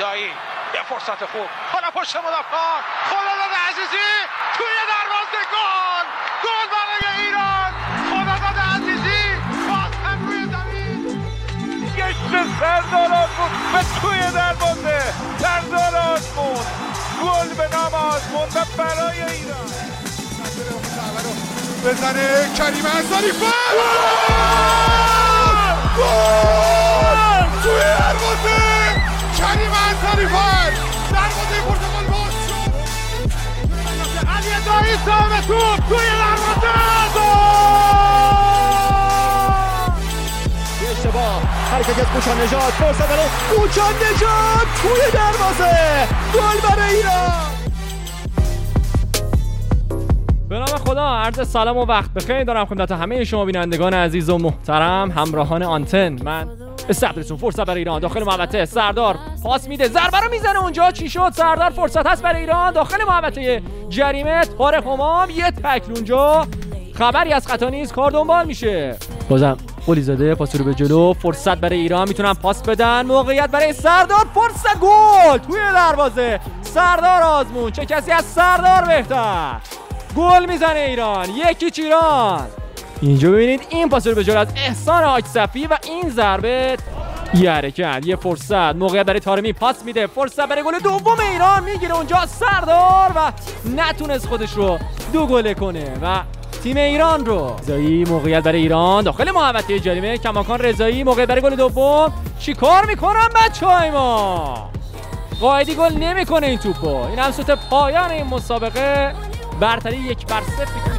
دایی. یه فرصت خوب. حالا پشت مدافع خداداد عزیزی. توی دروازه گل. گل برای ایران. خداداد عزیزی. باز هم روی زمین. گشت سردار آزمون به توی دروازه سردار آزمون گل به نام آزمون و برای ایران. بزنه کریم انصاری. گل! توی دروازه! کریم انصاری فر دروازه پرتغال باز شد. علی دایی سام توپ توی دروازه. گل! اشتباه. حرکت از کوچان نجات فرصت برای کوچان نجات توی دروازه. گل برای ایران. به نام خدا عرض سلام و وقت بخیر. دارم خدمت همه شما بینندگان عزیز و محترم همراهان آنتن. من استقبلتون فرصت برای ایران. داخل محوطه سردار پاس میده. ضربه رو می‌زنه اونجا. چی شد؟ سردار فرصت هست برای ایران. داخل محوطه جریمه. طارق همام یه تکل اونجا. خبری از خطا نیست کار دنبال میشه. بازم قلی زده پاس رو به جلو. فرصت برای ایران. می‌تونن پاس بدن. موقعیت برای سردار فرصت گل توی دروازه. سردار آزمون. چه کسی از سردار بهتر؟ گل می‌زنه ایران. یکی ایران اینجا ببینید این پاس رو به جلو از احسان حاجصفی و این ضربه یه حرکت یه فرصت موقعیت برای تارمی پاس میده. فرصت برای گل دوم ایران می‌گیره اونجا. سردار و نتونست خودش رو دو گله کنه و تیم ایران رو. رضایی موقعیت برای ایران. داخل محوطه جریمه. کماکان رضایی موقعیت برای گل دوم. چیکار می‌کنن بچه های ما قائدی گل نمی‌کنه این توپو. این هم سوت پایان این مسابقه. برتری یک بر صفر.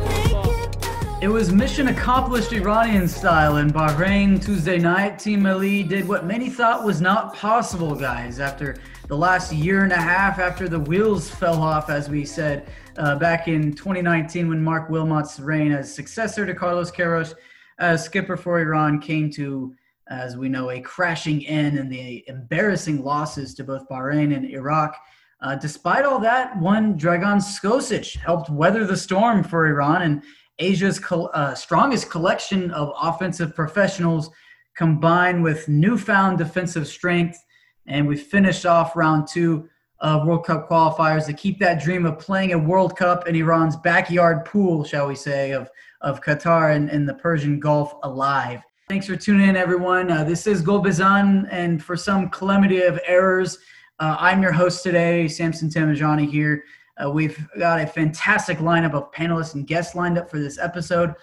It was mission accomplished Iranian style in Bahrain Tuesday night. Team Melli did what many thought was not possible, guys, after the last year and a half after the wheels fell off, as we said uh, back in 2019 when Marc Wilmots' reign as successor to Carlos Queiroz as skipper for Iran came to, as we know, a crashing end and the embarrassing losses to both Bahrain and Iraq. Uh, despite all that, one Dragan Skocic helped weather the storm for Iran and Asia's uh, strongest collection of offensive professionals combined with newfound defensive strength. And we finished off round two of World Cup qualifiers to keep that dream of playing a World Cup in Iran's backyard pool, shall we say, of, of Qatar and, and the Persian Gulf alive. Thanks for tuning in, everyone. Uh, this is Golbazan, and for some calamity of errors, uh, I'm your host today, Samson Tamajani here. Uh, we've got a fantastic lineup of panelists and guests lined up for this episode.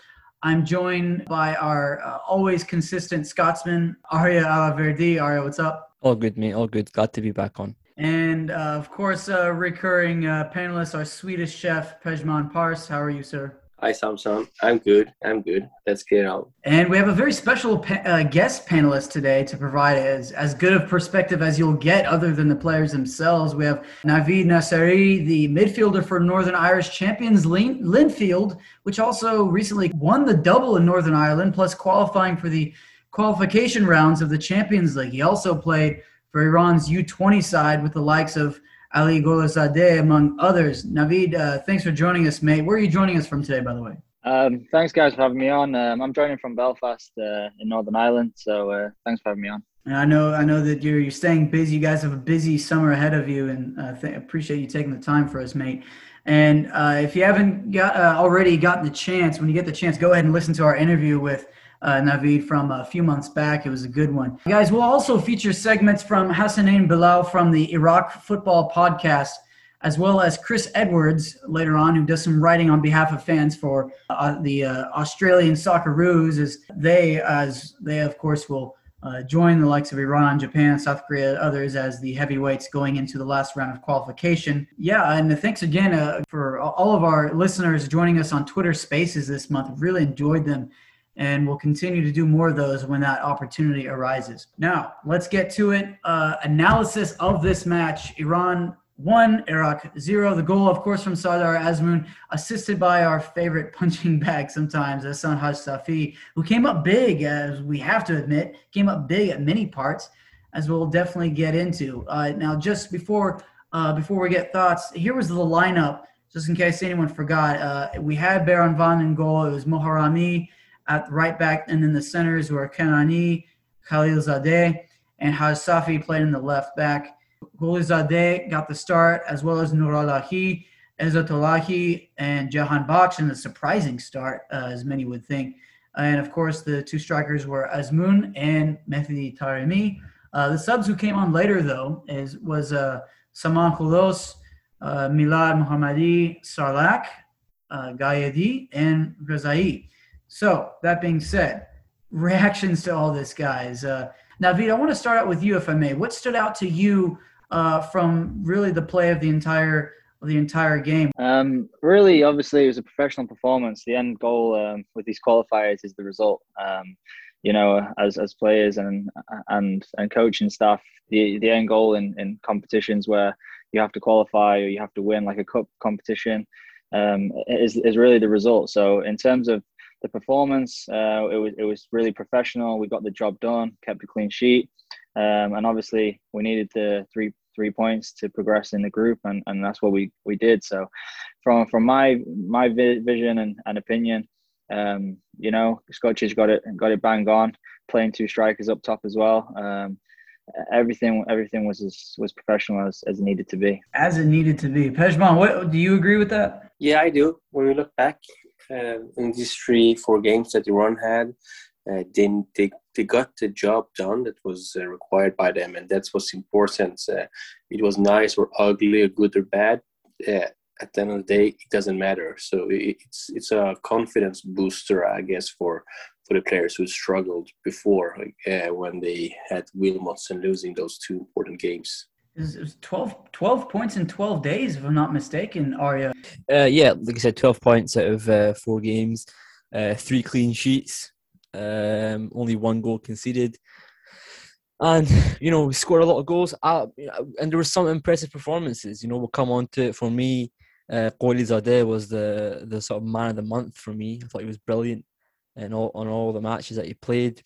I'm joined by our uh, always consistent Scotsman, Arya Alaverdi. Arya, what's up? All good, me. All good. Glad to be back on. And uh, of course, uh, recurring uh, panelist, our Swedish chef, Pejman Pars. How are you, sir? Hi, Samson. I'm good. I'm good. Let's get out. And we have a very special pa- uh, guest panelist today to provide as, as good of perspective as you'll get other than the players themselves. We have Navid Nasseri, the midfielder for Northern Irish champions Lin- Linfield, which also recently won the double in Northern Ireland, plus qualifying for the qualification rounds of the Champions League. He also played for Iran's U20 side with the likes of Ali Golizadeh, among others. Navid, uh, thanks for joining us, mate. Where are you joining us from today, by the way? Um, thanks, guys, for having me on. Um, I'm joining from Belfast uh, in Northern Ireland, so uh, thanks for having me on. And I know, I know that you're you're staying busy. You guys have a busy summer ahead of you, and uh, th- appreciate you taking the time for us, mate. And uh, if you haven't got uh, already gotten the chance, when you get the chance, go ahead and listen to our interview with uh, Navid from a few months back. It was a good one. Guys, we'll also feature segments from Hassanin Bilal from the Iraq Football Podcast, as well as Chris Edwards later on, who does some writing on behalf of fans for uh, the uh, Australian Socceroos, as they, as they of course will uh, join the likes of Iran, Japan, South Korea, others as the heavyweights going into the last round of qualification. Yeah, and thanks again uh, for all of our listeners joining us on Twitter Spaces this month. Really enjoyed them and we'll continue to do more of those when that opportunity arises. Now, let's get to it. Uh, analysis of this match Iran one, Iraq zero. The goal, of course, from Sardar Azmoun, assisted by our favorite punching bag sometimes, Ehsan Haj Safi, who came up big, as we have to admit, came up big at many parts, as we'll definitely get into. Uh, now, just before uh, before we get thoughts, here was the lineup, just in case anyone forgot. Uh, we had Beiranvand in goal. It was Moharami at right back, and then the centers were Kanani, Khalil Zadeh, and Haj Safi played in the left back Golizadeh got the start, as well as Nuralahi, Ezatolahi, and Jahan Baksh in a surprising start, uh, as many would think. And of course, the two strikers were Azmoun and Mehdi Taremi. Uh, the subs who came on later, though, is was uh, Saman Ghoddos, uh, Milad Mohammadi, Sarlak, uh, Gayedi, and Ghazai. So, that being said, reactions to all this, guys. Uh, Navid, I want to start out with you, if I may. What stood out to you uh, from really the play of the entire of the entire game? Um, really, obviously, it was a professional performance. The end goal um, with these qualifiers is the result. Um, you know, as as players and and and coaching staff, the the end goal in in competitions where you have to qualify or you have to win, like a cup competition, um, is is really the result. So in terms of the performance, uh, it was it was really professional. We got the job done, kept a clean sheet, um, and obviously we needed the three three points to progress in the group, and, and that's what we, we did. So, from from my my vision and, and opinion, um, you know, Skocic got it got it bang on, playing two strikers up top as well. Um, everything everything was as was professional as, as it needed to be. As it needed to be. Pejman, what do you agree with that? Yeah, I do. When we look back uh, in these three four games that Iran had, uh, they, they they got the job done that was uh, required by them, and that's what's important. Uh, it was nice or ugly, or good or bad. Uh, at the end of the day, it doesn't matter. So it's it's a confidence booster, I guess, for for the players who struggled before uh, when they had Wilmots and losing those two important games. It was 12, 12 points in 12 days, if I'm not mistaken, Arya. Uh, yeah, like I said, 12 points out of uh, four games, uh, three clean sheets, um, only one goal conceded. And, you know, we scored a lot of goals. And there were some impressive performances. You know, we'll come on to it. For me, uh, Zadeh was the, the sort of man of the month for me. I thought he was brilliant in all, on all the matches that he played.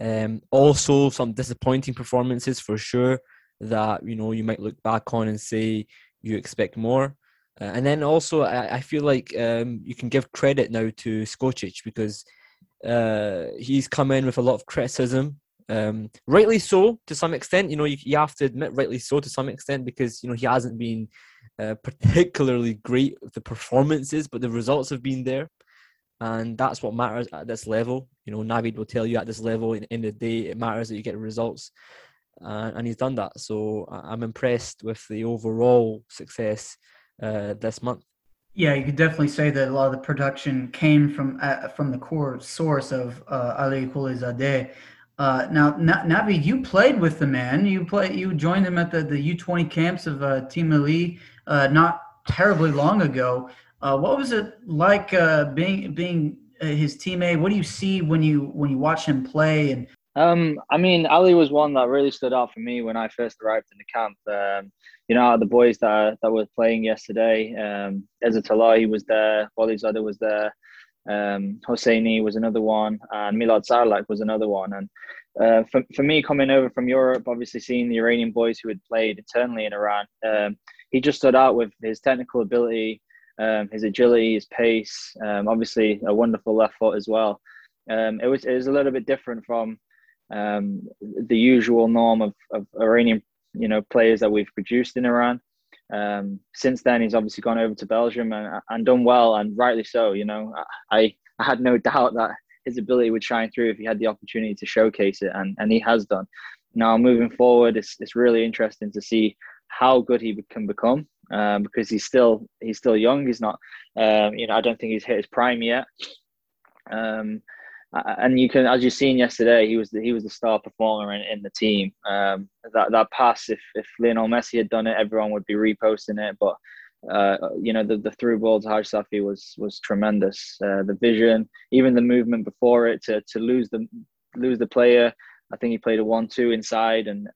Um, also, some disappointing performances for sure that, you know, you might look back on and say you expect more. Uh, and then also, I, I feel like um, you can give credit now to Skocic because uh, he's come in with a lot of criticism, um, rightly so to some extent. You know, you, you, have to admit, rightly so to some extent, because you know he hasn't been uh, particularly great with the performances, but the results have been there, and that's what matters at this level. You know, Navid will tell you at this level, in, in the day, it matters that you get results, uh, and he's done that. So I'm impressed with the overall success uh, this month. Yeah, you could definitely say that a lot of the production came from uh, from the core source of uh, Ali Golizadeh. Uh, now, Navi, you played with the man. You play. You joined him at the, the U twenty camps of uh, Team Melli uh, not terribly long ago. What was it like being being his teammate? What do you see when you when you watch him play? And um, I mean, Ali was one that really stood out for me when I first arrived in the camp. Um, you know, the boys that that were playing yesterday, um, Ezatolahi was there, Golizadeh was there, um, Hosseini was another one, and Milad Sarlak was another one. And uh, for, for me, coming over from Europe, obviously seeing the Iranian boys who had played eternally in Iran, um, he just stood out with his technical ability, um, his agility, his pace, um, obviously a wonderful left foot as well. Um, it was it was a little bit different from um, the usual norm of, of Iranian you know players that we've produced in Iran. Um, since then, he's obviously gone over to Belgium and, and done well, and rightly so. You know, I, I had no doubt that his ability would shine through if he had the opportunity to showcase it, and, and he has done. Now, moving forward, it's, it's really interesting to see how good he can become um, because he's still he's still young. He's not, um, you know, I don't think he's hit his prime yet. Um, and you can, as you've seen yesterday, he was the, he was the star performer in, in the team. Um, that that pass, if if Lionel Messi had done it, everyone would be reposting it. But uh, you know, the, the through ball to Haj Safi was was tremendous. Uh, the vision, even the movement before it to to lose the lose the player. I think he played a one-two inside, and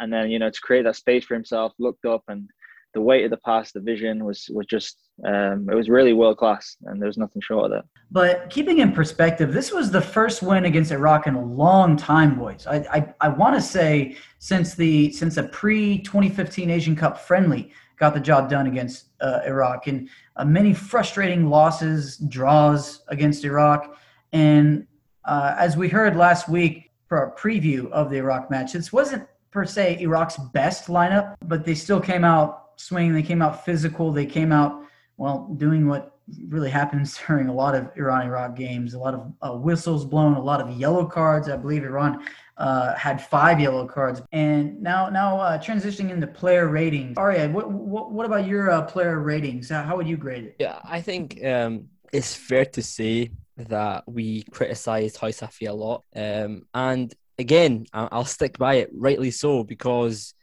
and then you know to create that space for himself, looked up and the weight of the pass, the vision was was just um, it was really world class, and there was nothing short of that. But keeping in perspective, this was the first win against Iraq in a long time, boys. I I, I want to say since the since a pre 2015 Asian Cup friendly got the job done against uh, Iraq, and uh, many frustrating losses, draws against Iraq, and uh, as we heard last week for our preview of the Iraq match, this wasn't per se Iraq's best lineup, but they still came out swinging. They came out physical. They came out well doing what really happens during a lot of Iran Iraq games. A lot of uh, whistles blown, a lot of yellow cards. I believe Iran uh, had five yellow cards. And now, now uh, transitioning into player ratings. Aria, what what, what about your uh, player ratings? How, would you grade it? Yeah, I think um, it's fair to say that we criticised Haj Safi a lot. Um, and again, I'll stick by it, rightly so, because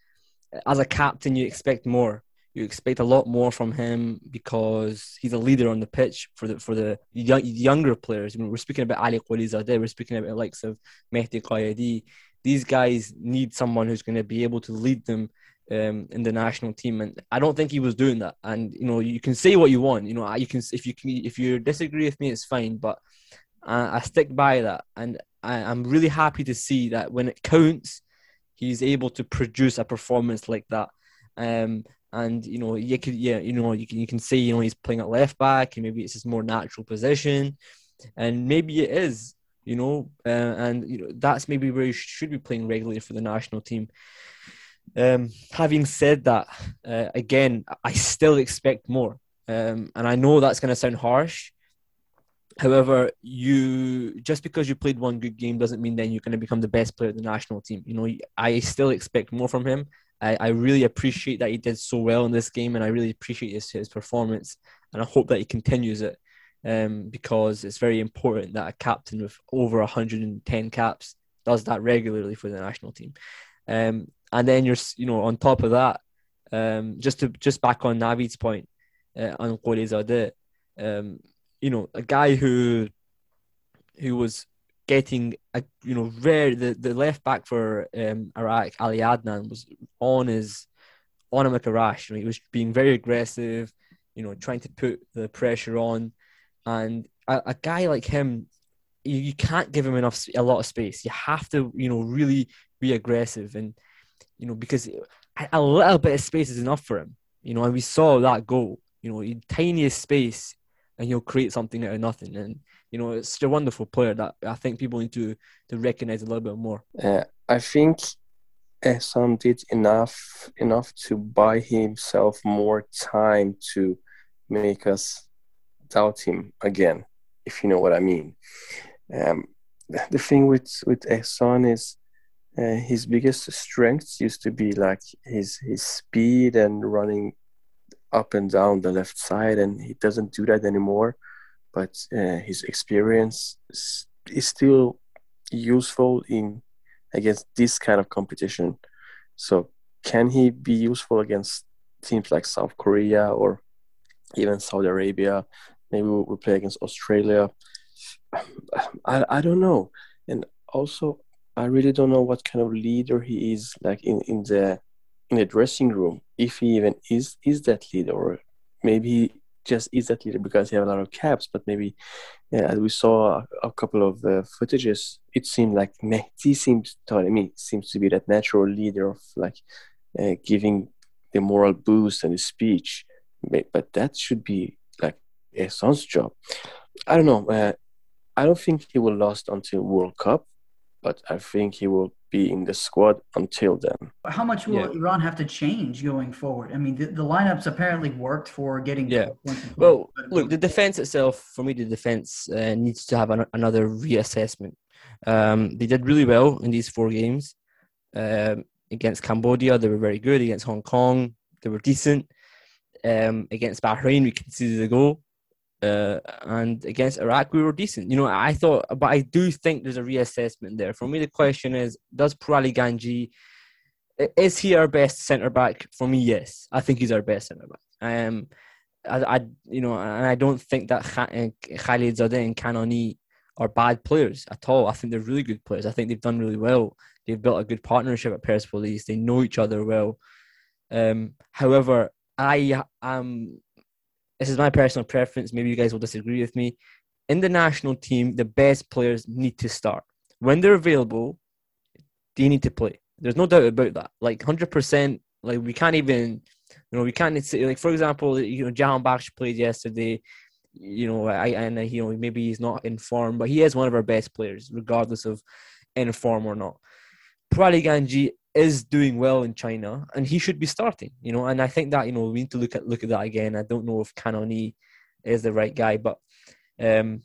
as a captain, you expect more. You expect a lot more from him because he's a leader on the pitch for the for the young, younger players. I mean, we're speaking about Ali Qolizadeh, we're speaking about the likes of Mehdi Qaidi. These guys need someone who's going to be able to lead them um, in the national team, and I don't think he was doing that. And you know, you can say what you want. You know, you can if you can if you disagree with me, it's fine. But I, I stick by that, and I, I'm really happy to see that when it counts, he's able to produce a performance like that. Um, and you know, you could yeah, you know, you can you can say you know he's playing at left back, and maybe it's his more natural position, and maybe it is. You know, uh, and you know that's maybe where he should be playing regularly for the national team. Um, having said that, uh, again, I still expect more. Um, and I know that's going to sound harsh. However, you just because you played one good game doesn't mean then you're going to become the best player of the national team. You know, I still expect more from him. I, I really appreciate that he did so well in this game, and I really appreciate his, his performance. And I hope that he continues it um, because it's very important that a captain with over 110 caps does that regularly for the national team. Um, and then you're you know on top of that, um, just to just back on Navid's point uh, on Qolizadeh, um, you know a guy who who was getting a you know rare the, the left back for um, Iraq Ali Adnan was on his on him like a rash. You know, he was being very aggressive, you know, trying to put the pressure on, and a, a guy like him, you, you can't give him enough a lot of space. You have to you know really be aggressive and you know, because a little bit of space is enough for him. You know, and we saw that goal. You know, tiniest space, and he'll create something out of nothing. And you know, it's a wonderful player that I think people need to to recognize a little bit more. Uh, I think Ehsan did enough enough to buy himself more time to make us doubt him again, if you know what I mean. Um, the thing with with Ehsan is uh, his biggest strengths used to be like his his speed and running up and down the left side, and he doesn't do that anymore. But uh, his experience is, still useful in against this kind of competition. So, can he be useful against teams like South Korea or even Saudi Arabia? Maybe we'll play against Australia. I, I don't know. And also, I really don't know what kind of leader he is like in, in the in the dressing room. If he even is is that leader, or maybe just is that leader because he have a lot of caps. But maybe, yeah, as we saw a, a couple of uh, footages, it seemed like Mehdi seems to me seems to be that natural leader of like uh, giving the moral boost and the speech. But that should be like Ehsan's job. I don't know. Uh, I don't think he will last until World Cup but I think he will be in the squad until then. How much will yeah. Iran have to change going forward? I mean, the, the lineups apparently worked for getting. Yeah. Well, look, the defense itself, for me, the defense uh, needs to have an, another reassessment. Um, they did really well in these four games. Um, against Cambodia, they were very good. Against Hong Kong, they were decent. Um, against Bahrain, we conceded a goal uh, and against Iraq, we were decent. You know, I thought, but I do think there's a reassessment there. For me, the question is, does Purali Ganji, is he our best centre back? For me, yes. I think he's our best centre back. Um, I, I, you know, and I don't think that uh, Khalil Zadeh and Kanani are bad players at all. I think they're really good players. I think they've done really well. They've built a good partnership at Persepolis. They know each other well. Um, however, I am this is my personal preference. Maybe you guys will disagree with me. In the national team, the best players need to start. When they're available, they need to play. There's no doubt about that. Like 100%, like we can't even, you know, we can't say, like, for example, you know, Jahan Bakhsh played yesterday. You know, I and you know maybe he's not in form, but he is one of our best players, regardless of in form or not. Purali Ganji is doing well in China, and he should be starting. You know, and I think that you know we need to look at look at that again. I don't know if Kanani is the right guy, but um,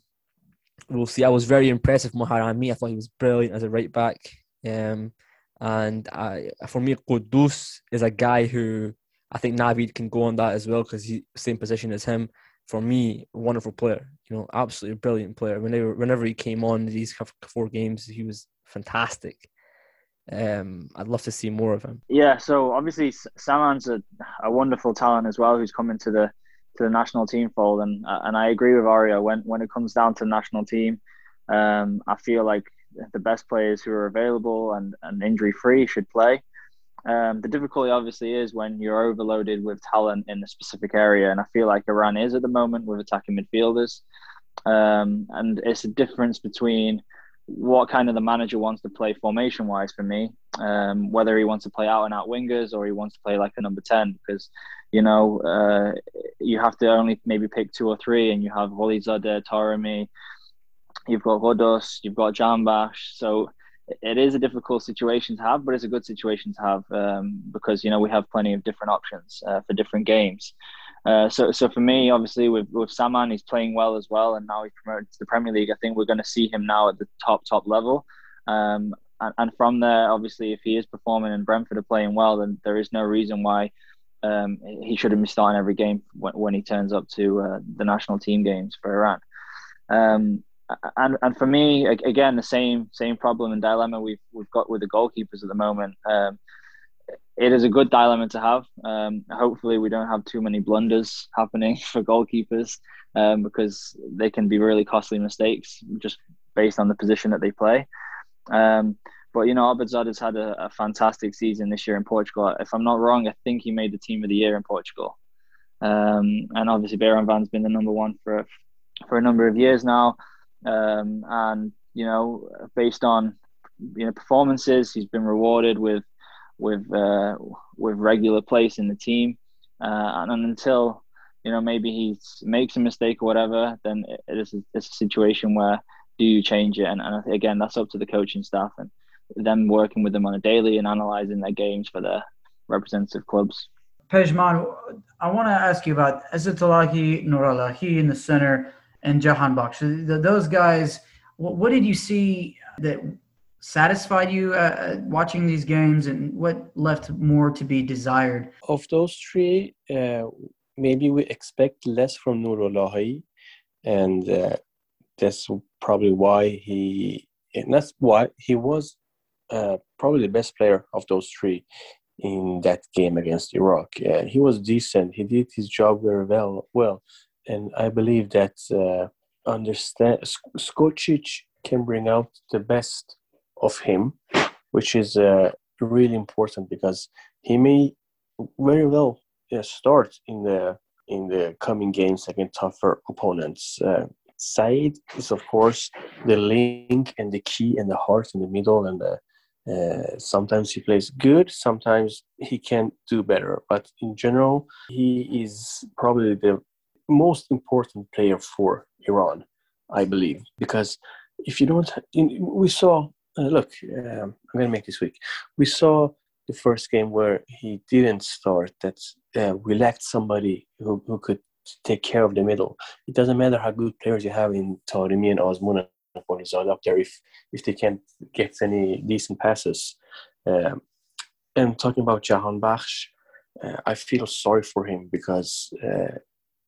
we'll see. I was very impressed with Moharami. I thought he was brilliant as a right back. Um, and I, for me, Ghoddos is a guy who I think Navid can go on that as well because he same position as him. For me, wonderful player. You know, absolutely brilliant player. Whenever whenever he came on these four games, he was fantastic. Um, I'd love to see more of him. Yeah, so obviously Saman's a, a wonderful talent as well, who's coming to the to the national team fold, and and I agree with Aria when when it comes down to the national team. Um, I feel like the best players who are available and, and injury free should play. Um, the difficulty obviously is when you're overloaded with talent in a specific area, and I feel like Iran is at the moment with attacking midfielders. Um, and it's a difference between what kind of the manager wants to play formation wise for me, um, whether he wants to play out and out wingers or he wants to play like a number 10, because, you know, uh, you have to only maybe pick two or three, and you have Golizadeh, Taremi, you've got Ghoddos, you've got Jahanbakhsh. So it is a difficult situation to have, but it's a good situation to have um, because you know we have plenty of different options uh, for different games. Uh, so, so for me, obviously, with with Saman, he's playing well as well, and now he's promoted to the Premier League. I think we're going to see him now at the top top level. Um, and, and from there, obviously, if he is performing and Brentford are playing well, then there is no reason why um, he shouldn't be starting every game when, when he turns up to uh, the national team games for Iran. Um, and and for me, again, the same same problem and dilemma we've we've got with the goalkeepers at the moment. Um, it is a good dilemma to have. Um, hopefully, we don't have too many blunders happening for goalkeepers um, because they can be really costly mistakes just based on the position that they play. Um, but you know, Abedzadeh has had a, a, fantastic season this year in Portugal. If I'm not wrong, I think he made the team of the year in Portugal. Um, and obviously, Beiranvand's been the number one for for a number of years now. Um, and you know, based on you know performances, he's been rewarded with with uh, with regular place in the team. Uh, and until you know maybe he makes a mistake or whatever, then it is a, it's a situation where do you change it? And, and again, that's up to the coaching staff and them working with them on a daily and analysing their games for their representative clubs. Pejman, I want to ask you about Ezatolahi Nuralahi in the center and Jahan Jahanbakhsh. Those guys, what did you see that satisfied you uh, uh, watching these games, and what left more to be desired? Of those three, uh, maybe we expect less from Nurulahi, and uh, that's probably why he. And that's why he was uh, probably the best player of those three in that game against Iraq. Uh, he was decent. He did his job very well. Well, and I believe that understand Skocic can bring out the best of him, which is uh, really important because he may very well uh, start in the in the coming games against tougher opponents. Uh, Said is of course the link and the key and the heart in the middle and the uh, sometimes he plays good, sometimes he can do better. But in general, he is probably the most important player for Iran, I believe, because if you don't, we saw. Uh, look, um, I'm going to make this week. We saw the first game where he didn't start. That uh, we lacked somebody who, who could take care of the middle. It doesn't matter how good players you have in Taremi and Azmoun and up there if if they can't get any decent passes. Um, and talking about Jahanbakhsh, uh, I feel sorry for him because uh,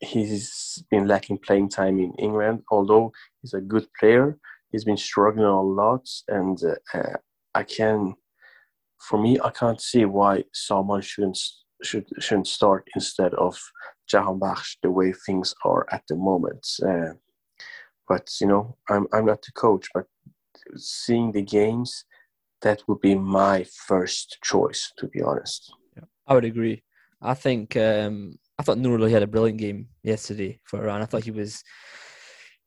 he's been lacking playing time in England. Although he's a good player, he's been struggling a lot, and uh, I can, for me, I can't see why someone shouldn't should shouldn't start instead of Jahanbakhsh the way things are at the moment. Uh, but you know, I'm I'm not the coach, but seeing the games, that would be my first choice, to be honest. Yeah, I would agree. I think um, I thought Nurullah had a brilliant game yesterday for Iran. I thought he was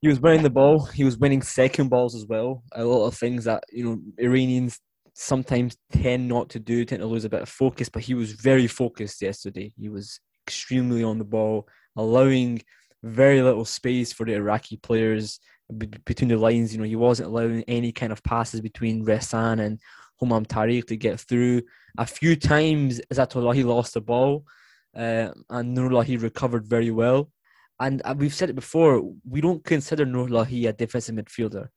he was winning the ball. He was winning second balls as well. A lot of things that you know Iranians sometimes tend not to do, tend to lose a bit of focus. But he was very focused yesterday. He was extremely on the ball, allowing very little space for the Iraqi players between the lines. You know, he wasn't allowing any kind of passes between Resan and Humam Tariq to get through. A few times Zatolahi lost the ball, uh, and Nurlahi recovered very well. And uh, we've said it before, we don't consider Nurlahi a defensive midfielder.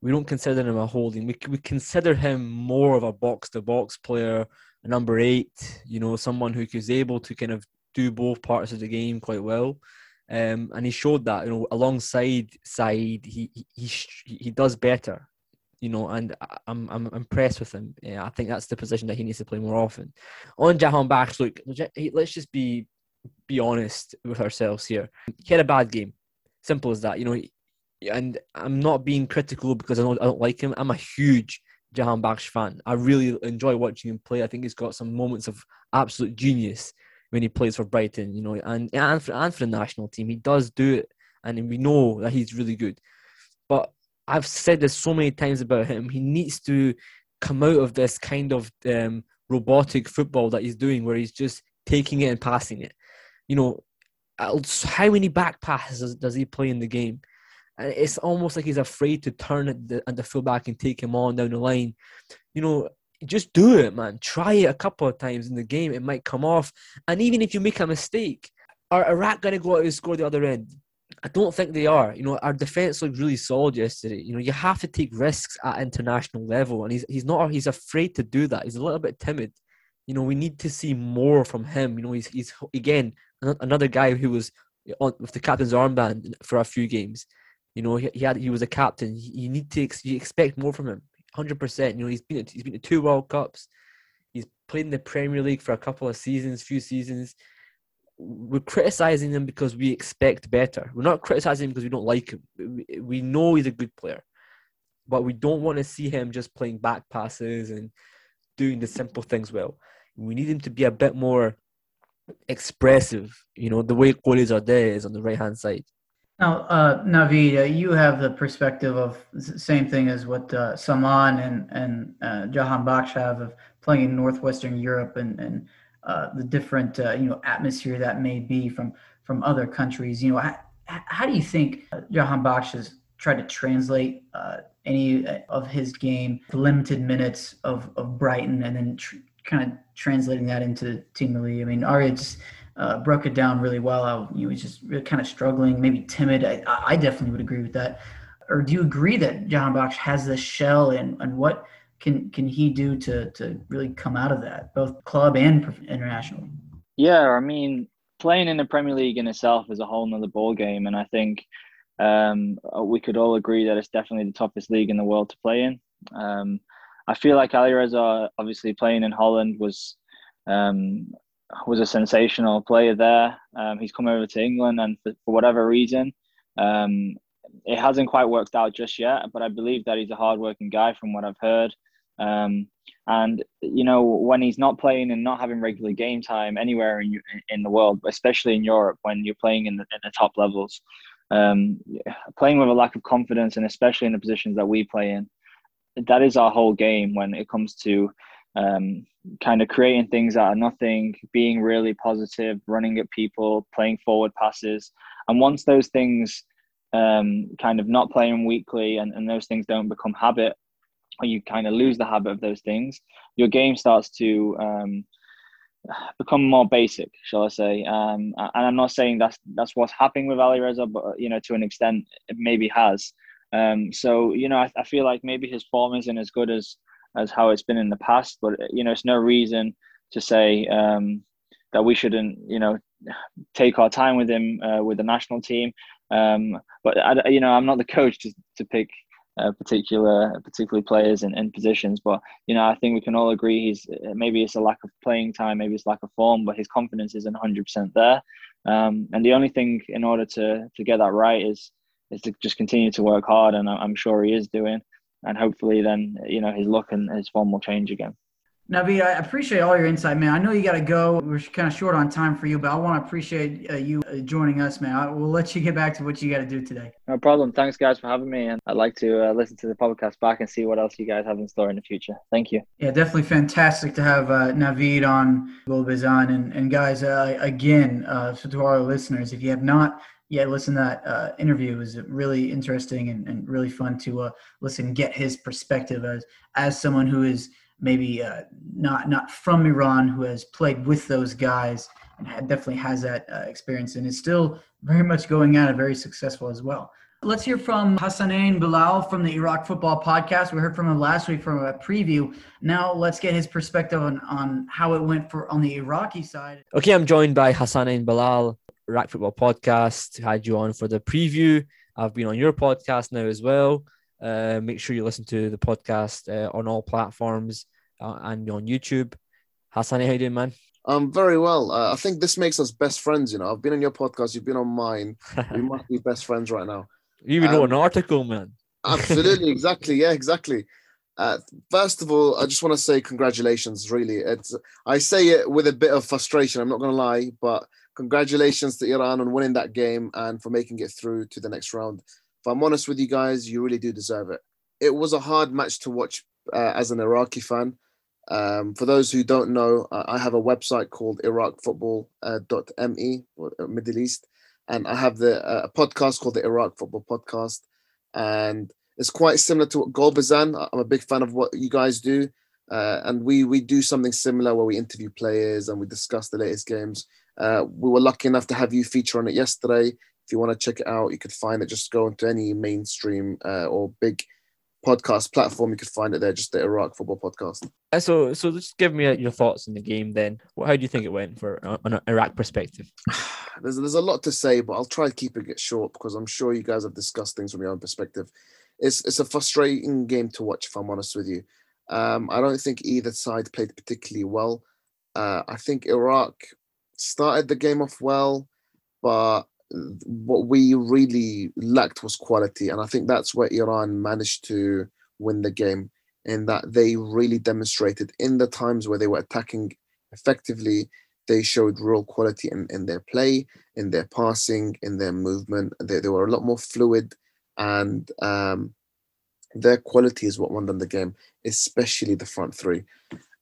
We don't consider him a holding. We, we consider him more of a box to box player, a number eight, you know, someone who is able to kind of do both parts of the game quite well. Um, and he showed that, you know, alongside Saeed, he, he, he, does better you know, and I'm I'm impressed with him. Yeah, I think that's the position that he needs to play more often. On Jahan Bakhsh, look, let's just be be honest with ourselves here. He had a bad game, simple as that. You know, and I'm not being critical because I don't, I don't like him. I'm a huge Jahan Bakhsh fan. I really enjoy watching him play. I think he's got some moments of absolute genius when he plays for Brighton. You know, and and for, and for the national team, he does do it, and we know that he's really good. But I've said this so many times about him. He needs to come out of this kind of um, robotic football that he's doing, where he's just taking it and passing it. You know, uh, how many back passes does he play in the game? And it's almost like he's afraid to turn at the, at the fullback and take him on down the line. You know, just do it, man. Try it a couple of times in the game. It might come off. And even if you make a mistake, are Iraq going to go out and score the other end? I don't think they are. You know, our defense looked really solid yesterday. You know, you have to take risks at international level, and he's he's not. He's afraid to do that. He's a little bit timid. You know, we need to see more from him. You know, he's he's again another guy who was on with the captain's armband for a few games. You know, he, he had he was a captain. You need to you expect more from him. Hundred percent. You know, he's been he's been to two World Cups. He's played in the Premier League for a couple of seasons, few seasons we're criticizing him because we expect better. We're not criticizing him because we don't like him. We, we know he's a good player, but we don't want to see him just playing back passes and doing the simple things well. We need him to be a bit more expressive. You know, the way Qouli are there is on the right hand side. Now, uh, Navid, uh, you have the perspective of the same thing as what uh, Saman and and uh, Jahan Bakhsh have of playing in northwestern Europe and and uh, the different uh, you know atmosphere that may be from from other countries. You know, how, how do you think uh, Jahan Bakhsh has tried to translate uh, any of his game, limited minutes of, of Brighton, and then tr- kind of translating that into Team Melli? I mean, Arya just uh, broke it down really well. Know, he's just really kind of struggling, maybe timid. I, I definitely would agree with that. Or do you agree that Jahanbakhsh has this shell and and what can can he do to to really come out of that, both club and international? Yeah, I mean, playing in the Premier League in itself is a whole nother ball game, and I think um, we could all agree that it's definitely the toughest league in the world to play in. Um, I feel like Alireza, obviously playing in Holland, was um, was a sensational player there. Um, he's come over to England, and for, for whatever reason, um, it hasn't quite worked out just yet. But I believe that he's a hardworking guy, from what I've heard. Um, and you know when he's not playing and not having regular game time anywhere in in the world, especially in Europe, when you're playing in the, in the top levels, um, playing with a lack of confidence, and especially in the positions that we play in, that is our whole game when it comes to um, kind of creating things out of nothing, being really positive, running at people, playing forward passes, and once those things um, kind of not playing weekly and, and those things don't become habit or you kind of lose the habit of those things, your game starts to um, become more basic, shall I say? Um, and I'm not saying that's that's what's happening with Alireza, but you know, to an extent, it maybe has. Um, so you know, I, I feel like maybe his form isn't as good as as how it's been in the past, but you know, it's no reason to say um, that we shouldn't, you know, take our time with him uh, with the national team. Um, but I, you know, I'm not the coach to, to pick uh, particular particularly players and, and positions. But you know, I think we can all agree he's maybe it's a lack of playing time, maybe it's lack of form, but his confidence isn't 100 percent there. Um, and the only thing in order to to get that right is is to just continue to work hard, and I'm sure he is doing. And hopefully, then you know his luck and his form will change again. Navi, I appreciate all your insight, man. I know you got to go. We're kind of short on time for you, but I want to appreciate uh, you uh, joining us, man. I, we'll let you get back to what you got to do today. No problem. Thanks, guys, for having me. And I'd like to uh, listen to the podcast back and see what else you guys have in store in the future. Thank you. Yeah, definitely fantastic to have uh, Navid on Golbazan. And, and guys, uh, again, uh, to our listeners, if you have not yet listen, that uh, interview, was really interesting and, and really fun to listen, get his perspective as, as someone who is – maybe uh, not not from Iran who has played with those guys and definitely has that uh, experience and is still very much going at it, very successful as well. Let's hear from Hassanain Bilal from the Iraq Football Podcast. We heard from him last week from a preview. Now let's get his perspective on, on how it went for on the Iraqi side. Okay, I'm joined by Hassanain Bilal, Iraq Football Podcast. Had you on for the preview. I've been on your podcast now as well. Uh, make sure you listen to the podcast uh, on all platforms uh, and on YouTube. Hassani, how you doing, man? Um, very well. Uh, I think this makes us best friends. You know, I've been on your podcast, you've been on mine. we must be best friends right now. You even um, know an article, man. absolutely, exactly. Yeah, exactly. Uh, first of all, I just want to say congratulations. Really, it's I say it with a bit of frustration. I'm not going to lie, but congratulations to Iran on winning that game and for making it through to the next round. If I'm honest with you guys, you really do deserve it. It was a hard match to watch uh, as an Iraqi fan. Um, for those who don't know, I have a website called IraqFootball.me, uh, Middle East, and I have the uh, a podcast called the Iraq Football Podcast, and it's quite similar to what Golbazan. I'm a big fan of what you guys do, uh, and we we do something similar where we interview players and we discuss the latest games. Uh, we were lucky enough to have you feature on it yesterday. If you want to check it out, you could find it. Just go into any mainstream uh, or big podcast platform. You could find it there, just the Iraq Football Podcast. Uh, so, so just give me your thoughts on the game. Then, how do you think it went for uh, an Iraq perspective? there's there's a lot to say, but I'll try keeping it short because I'm sure you guys have discussed things from your own perspective. It's it's a frustrating game to watch, if I'm honest with you. Um, I don't think either side played particularly well. Uh, I think Iraq started the game off well, but what we really lacked was quality, and I think that's where Iran managed to win the game. In that they really demonstrated in the times where they were attacking effectively, they showed real quality in, in their play, in their passing, in their movement. They, they were a lot more fluid, and um, their quality is what won them the game, especially the front three.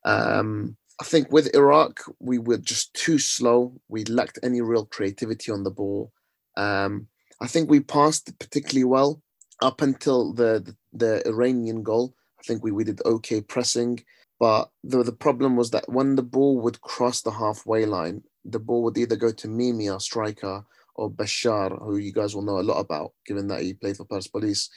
Um, I think with Iraq, we were just too slow. We lacked any real creativity on the ball. Um, I think we passed particularly well up until the, the, the Iranian goal. I think we, we did okay pressing, but the, the problem was that when the ball would cross the halfway line, the ball would either go to Mimi, our striker, or Bashar, who you guys will know a lot about, given that he played for Persepolis.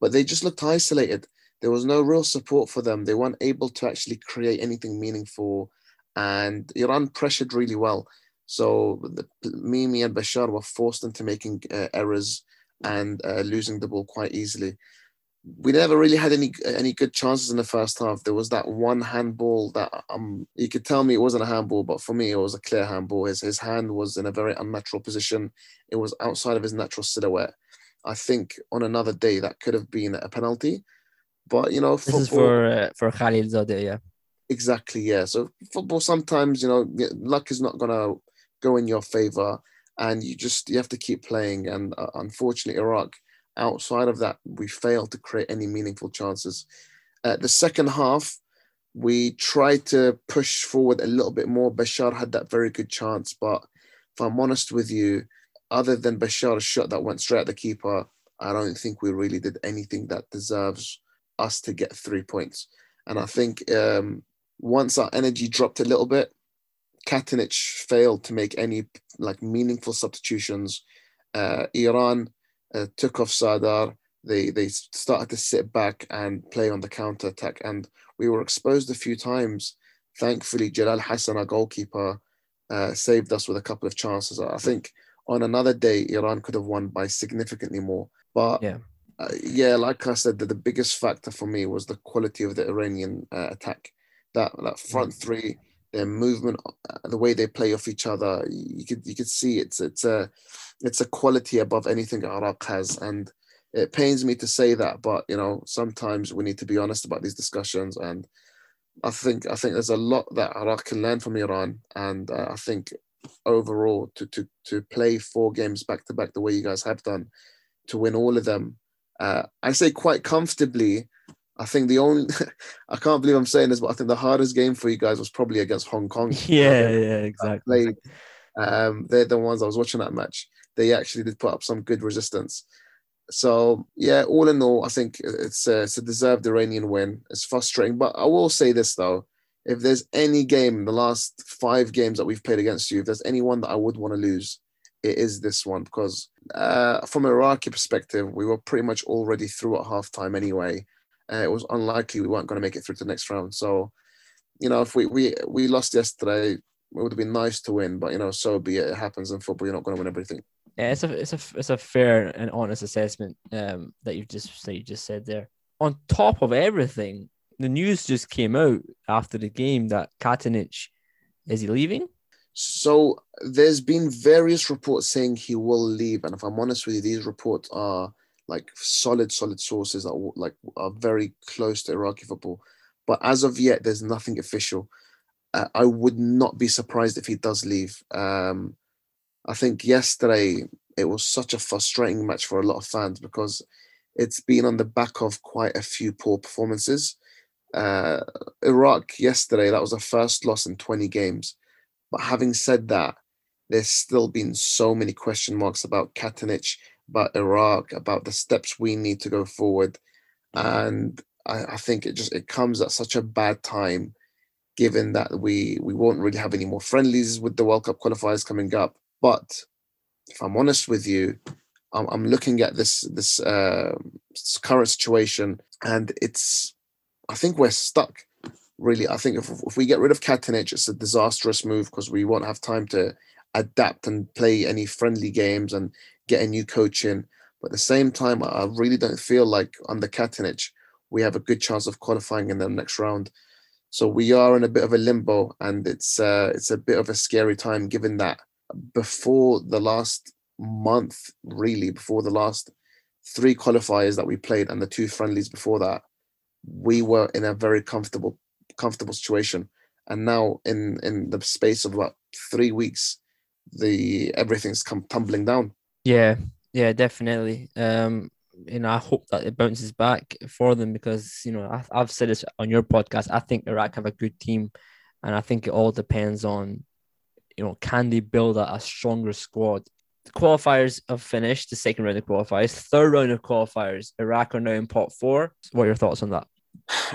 But they just looked isolated. There was no real support for them. They weren't able to actually create anything meaningful. And Iran pressured really well. So the, Mimi and Bashar were forced into making uh, errors and uh, losing the ball quite easily. We never really had any any good chances in the first half. There was that one handball that um you could tell me it wasn't a handball, but for me it was a clear handball. His his hand was in a very unnatural position. It was outside of his natural silhouette. I think on another day that could have been a penalty, but you know, football, this is for uh, for Khalil Zadeh, yeah. Exactly, yeah. So football sometimes, you know, luck is not gonna go in your favor, and you just you have to keep playing. And uh, unfortunately, Iraq, outside of that, we failed to create any meaningful chances. Uh, the second half, we tried to push forward a little bit more. Bashar had that very good chance, but if I'm honest with you, other than Bashar's shot that went straight at the keeper, I don't think we really did anything that deserves us to get three points. And I think um, once our energy dropped a little bit, Katanec failed to make any like meaningful substitutions. Uh, Iran uh, took off Sardar. They they started to sit back and play on the counter attack, and we were exposed a few times. Thankfully, Jalal Hassan, our goalkeeper, uh, saved us with a couple of chances. I think on another day, Iran could have won by significantly more. But yeah, uh, yeah, like I said, the, the biggest factor for me was the quality of the Iranian uh, attack. That that front mm. three their movement, uh, the way they play off each other. You could you could see it's it's a it's a quality above anything Iraq has, and it pains me to say that, but you know sometimes we need to be honest about these discussions, and I think I think there's a lot that Iraq can learn from Iran, and uh, I think overall to to to play four games back to back the way you guys have done, to win all of them, uh, I say quite comfortably I think the only I can't believe I'm saying this, but I think the hardest game for you guys was probably against Hong Kong. Yeah, yeah, exactly. Um, they're the ones I was watching that match. They actually did put up some good resistance. So yeah, all in all, I think it's a, it's a deserved Iranian win. It's frustrating, but I will say this though: if there's any game, in the last five games that we've played against you, if there's any one that I would want to lose, it is this one because uh, from an Iraqi perspective, we were pretty much already through at halftime anyway. Uh, it was unlikely we weren't going to make it through to the next round. So, you know, if we we we lost yesterday, it would have been nice to win, but you know, so be it. It happens in football. You're not going to win everything. Yeah, it's a it's a it's a fair and honest assessment um, that you just that you just said there. On top of everything, the news just came out after the game that Katanec is he leaving? So there's been various reports saying he will leave, and if I'm honest with you, these reports are like solid, solid sources that are, like are very close to Iraqi football. But as of yet, there's nothing official. Uh, I would not be surprised if he does leave. Um, I think yesterday it was such a frustrating match for a lot of fans because it's been on the back of quite a few poor performances. Uh, Iraq yesterday, that was a first loss in 20 games. But having said that, there's still been so many question marks about Katanec, about Iraq, about the steps we need to go forward. And I, I think it just it comes at such a bad time, given that we we won't really have any more friendlies with the World Cup qualifiers coming up. But if I'm honest with you, I'm, I'm looking at this this uh, current situation, and it's I think we're stuck. Really, I think if, if we get rid of Katanec, it's a disastrous move because we won't have time to adapt and play any friendly games and get a new coach in. But at the same time, I really don't feel like under Katanec we have a good chance of qualifying in the next round. So we are in a bit of a limbo, and it's uh, it's a bit of a scary time given that before the last month, really before the last three qualifiers that we played and the two friendlies before that, we were in a very comfortable comfortable situation. And now in in the space of about three weeks, the everything's come tumbling down. Yeah, yeah, definitely. Um, you know, I hope that it bounces back for them because you know I, I've said this on your podcast. I think Iraq have a good team, and I think it all depends on, you know, can they build a, a stronger squad. The qualifiers have finished. The second round of qualifiers, third round of qualifiers. Iraq are now in pot four. What are your thoughts on that?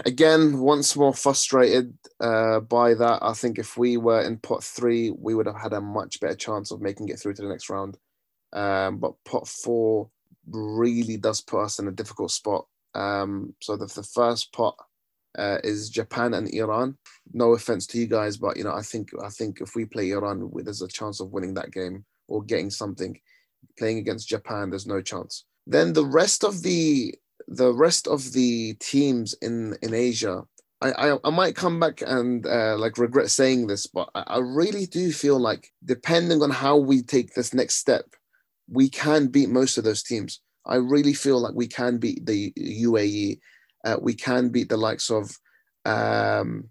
Again, once more frustrated uh, by that. I think if we were in pot three, we would have had a much better chance of making it through to the next round. Um, but pot four really does put us in a difficult spot. Um, so the, the first pot uh, is Japan and Iran. No offense to you guys, but you know I think I think if we play Iran, there's a chance of winning that game or getting something. Playing against Japan, there's no chance. Then the rest of the the rest of the teams in in Asia, I I, I might come back and uh, like regret saying this, but I, I really do feel like depending on how we take this next step, we can beat most of those teams. I really feel like we can beat the UAE. Uh, we can beat the likes of um,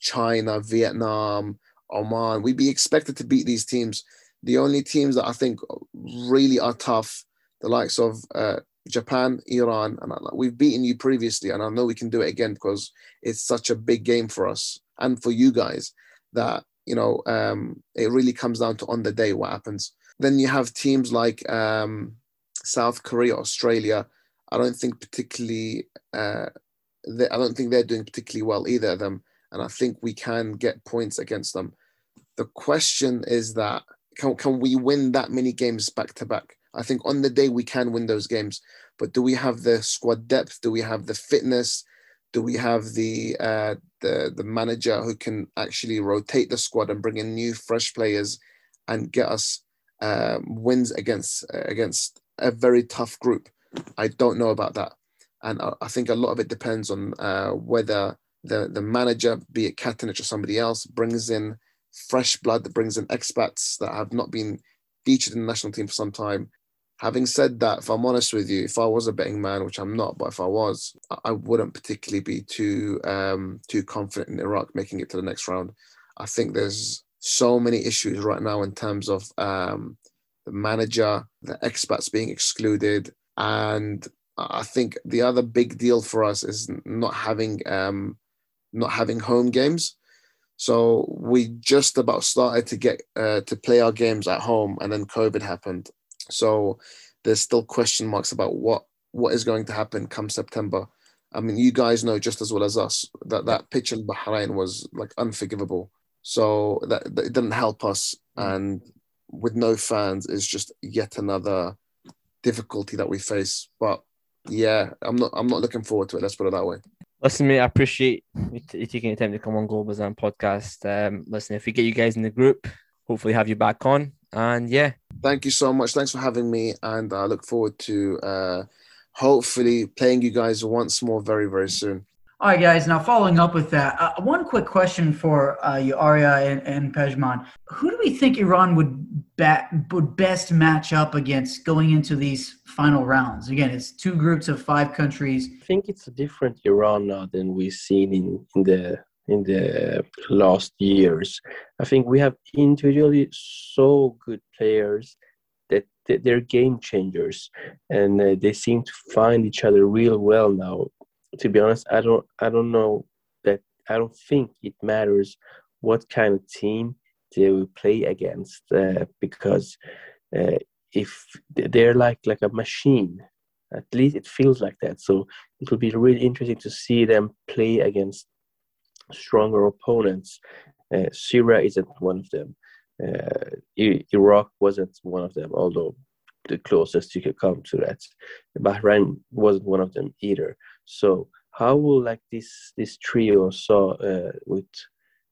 China, Vietnam, Oman. We'd be expected to beat these teams. The only teams that I think really are tough, the likes of uh, Japan, Iran, and we've beaten you previously, and I know we can do it again because it's such a big game for us and for you guys that you know um, it really comes down to on the day what happens. Then you have teams like um, South Korea, Australia. I don't think particularly. Uh, they, I don't think they're doing particularly well either of them, and I think we can get points against them. The question is that can can we win that many games back to back? I think on the day we can win those games, but do we have the squad depth? Do we have the fitness? Do we have the uh, the the manager who can actually rotate the squad and bring in new fresh players and get us um, wins against against a very tough group. I don't know about that, and I, I think a lot of it depends on uh, whether the the manager, be it Katanec or somebody else, brings in fresh blood, that brings in expats that have not been featured in the national team for some time. Having said that, if I'm honest with you, if I was a betting man, which I'm not, but if I was, I wouldn't particularly be too um, too confident in Iraq making it to the next round. I think there's so many issues right now in terms of um, the manager, the expats being excluded, and I think the other big deal for us is not having um, not having home games. So we just about started to get uh, to play our games at home, and then COVID happened. So there's still question marks about what what is going to happen come September. I mean, you guys know just as well as us that that pitch in Bahrain was like unforgivable. So that, that it didn't help us, and with no fans is just yet another difficulty that we face. But yeah, I'm not I'm not looking forward to it. Let's put it that way. Listen, mate, I appreciate you, t- you taking the time to come on Golbazan podcast. Um, listen, if we get you guys in the group, hopefully have you back on. And yeah, Thank you so much. Thanks for having me, and I look forward to uh, hopefully playing you guys once more very very soon. All right, guys. Now, following up with that, uh, one quick question for uh, you, Arya and, and Pejman. Who do we think Iran would bat, would best match up against going into these final rounds? Again, it's two groups of five countries. I think it's a different Iran now than we've seen in, in the in the last years. I think we have individually so good players that they're game changers, and uh, they seem to find each other real well now. To be honest, I don't I don't know that I don't think it matters what kind of team they will play against uh, because uh, if they're like like a machine. At least it feels like that. So it will be really interesting to see them play against stronger opponents. Uh, syria isn't one of them. Uh, iraq wasn't one of them although the closest you could come to that. Bahrain wasn't one of them either so how will like this this trio saw uh, with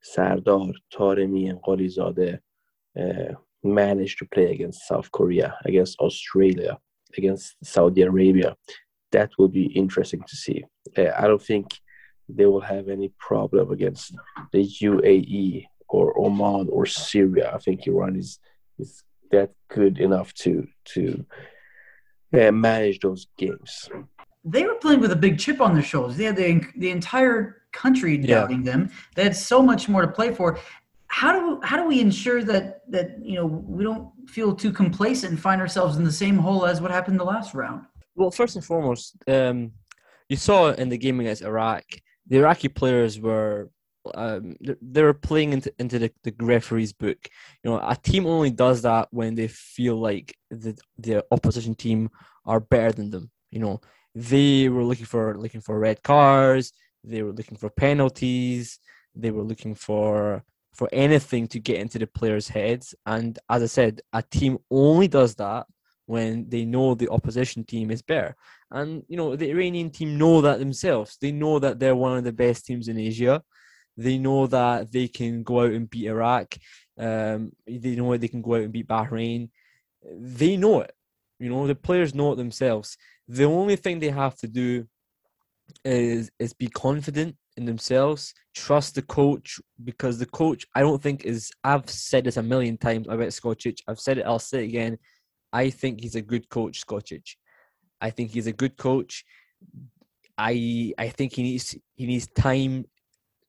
Sardar, Taremi, and Golizadeh uh, manage to play against South Korea, against Australia, against Saudi Arabia. That will be interesting to see. Uh, I don't think they will have any problem against the UAE or Oman or Syria. I think Iran is is that good enough to to uh, manage those games. They were playing with a big chip on their shoulders. They had the the entire country Yeah. doubting them. They had so much more to play for. How do how do we ensure that that you know we don't feel too complacent and find ourselves in the same hole as what happened the last round? Well, first and foremost, um, you saw in the game against Iraq, the Iraqi players were um, they were playing into into the, the referee's book. You know, a team only does that when they feel like the the opposition team are better than them. You know, they were looking for looking for red cars They were looking for penalties. They were looking for for anything to get into the players' heads. And as I said, a team only does that when they know the opposition team is better. And you know, the Iranian team know that themselves. They know that they're one of the best teams in Asia. They know that they can go out and beat Iraq. Um, they know they can go out and beat Bahrain. They know it. You know, the players know it themselves. The only thing they have to do is is be confident in themselves, trust the coach because the coach I don't think is I've said this a million times about Skocic. I've said it, I'll say it again. I think he's a good coach, Skocic. I think he's a good coach. I I think he needs he needs time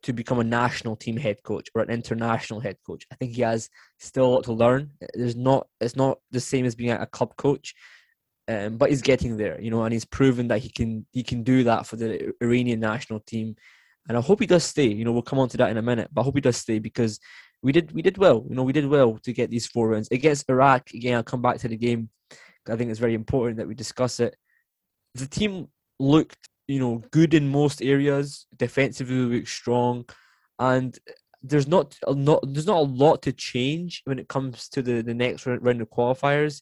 to become a national team head coach or an international head coach. I think he has still a lot to learn. There's not it's not the same as being a club coach, um, but he's getting there, you know, and he's proven that he can he can do that for the Iranian national team. And I hope he does stay. You know, we'll come on to that in a minute, but I hope he does stay because we did we did well. You know, we did well to get these four wins against Iraq. Again, I'll come back to the game. I think it's very important that we discuss it. The team looked, you know, good in most areas. Defensively, we looked strong, and there's not a not there's not a lot to change when it comes to the the next round of qualifiers.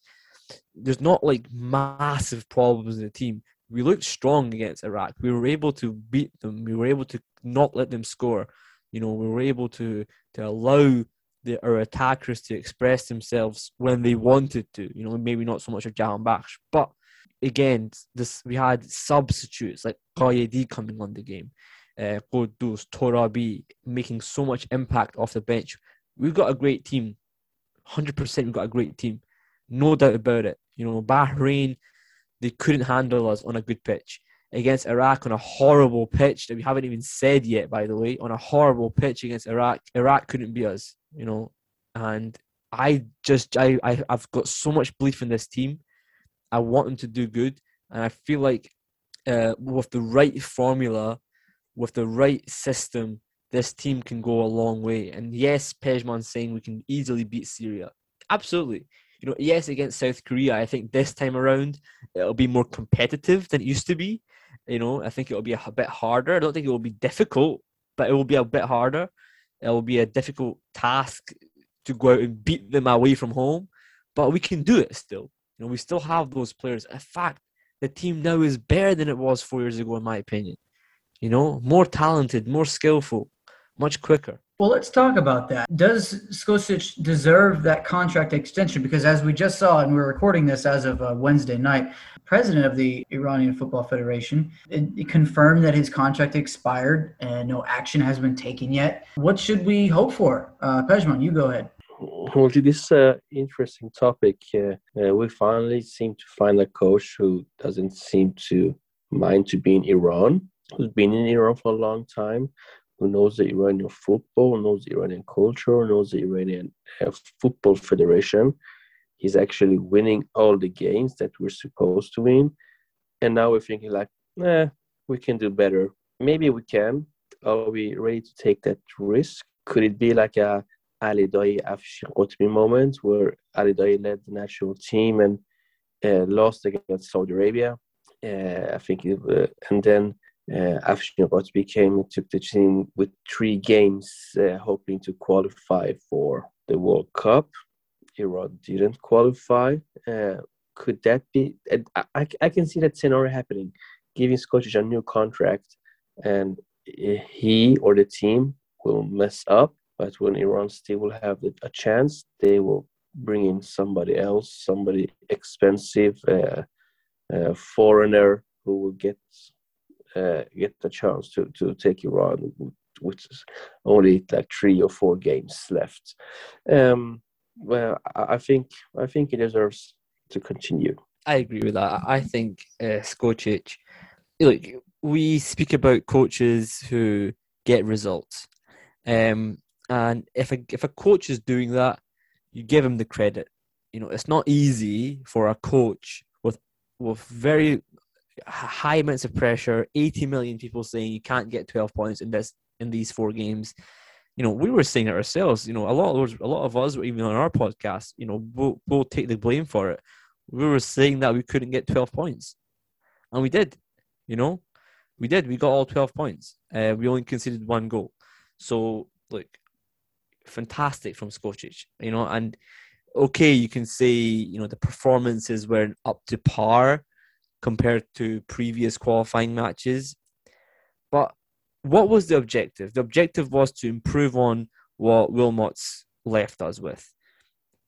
There's not like massive problems in the team. We looked strong against Iraq. We were able to beat them. We were able to not let them score. You know, we were able to to allow the, our attackers to express themselves when they wanted to. You know, maybe not so much of Jahanbakhsh, but again, this we had substitutes like Ghayedi coming on the game, uh, Ghoddos, Torabi making so much impact off the bench. We've got a great team, hundred percent. We've got a great team, no doubt about it. You know, Bahrain, they couldn't handle us on a good pitch against Iraq on a horrible pitch that we haven't even said yet, by the way, on a horrible pitch against Iraq. Iraq couldn't beat us, you know, and I just I, I I've got so much belief in this team. I want them to do good, and I feel like uh, with the right formula, with the right system, this team can go a long way. And yes, Pejman's saying we can easily beat Syria. Absolutely, You know, yes, against South Korea, I think this time around it'll be more competitive than it used to be. You know, I think it'll be a bit harder. I don't think it will be difficult, but it will be a bit harder. It will be a difficult task to go out and beat them away from home, but we can do it still. You know, we still have those players. In fact, the team now is better than it was four years ago, in my opinion. You know, more talented, more skillful, much quicker. Well, let's talk about that. Does Skocic deserve that contract extension? Because as we just saw, and we're recording this as of uh, Wednesday night, president of the Iranian Football Federation it, it confirmed that his contract expired and no action has been taken yet. What should we hope for? Uh, Pejman, you go ahead. Well, this is an interesting topic. Uh, uh, we finally seem to find a coach who doesn't seem to mind to be in Iran, who's been in Iran for a long time, who knows the Iranian football, knows the Iranian culture, knows the Iranian uh, football federation. He's actually winning all the games that we're supposed to win, and now we're thinking like, eh, we can do better. Maybe we can. Are we ready to take that risk? Could it be like a Ali Daei Afshin Ghotbi moment where Ali Daei led the national team and uh, lost against Saudi Arabia. Uh, I think, it, uh, and then uh, Afshin Ghotbi came and took the team with three games, uh, hoping to qualify for the World Cup. Iran didn't qualify. Uh, could that be? I, I can see that scenario happening, giving Skocic a new contract, and he or the team will mess up but when Iran still will have a chance, they will bring in somebody else, somebody expensive, uh, uh, foreigner who will get uh, get the chance to, to take Iran, which is only like three or four games left. Um, well, I think I think he deserves to continue. I agree with that. I think uh, Skocic. Look, we speak about coaches who get results. Um, and if a if a coach is doing that, you give him the credit. You know, it's not easy for a coach with with very high amounts of pressure, 80 million people saying you can't get 12 points in this in these four games. You know, we were saying it ourselves. You know, a lot of those, a lot of us, even on our podcast, you know, we'll, we'll take the blame for it. We were saying that we couldn't get 12 points, and we did. You know, we did. We got all 12 points. Uh, we only conceded one goal. So, look, fantastic from Skocic, you know, and okay, you can say, you know, the performances weren't up to par compared to previous qualifying matches. But what was the objective? The objective was to improve on what Wilmots left us with.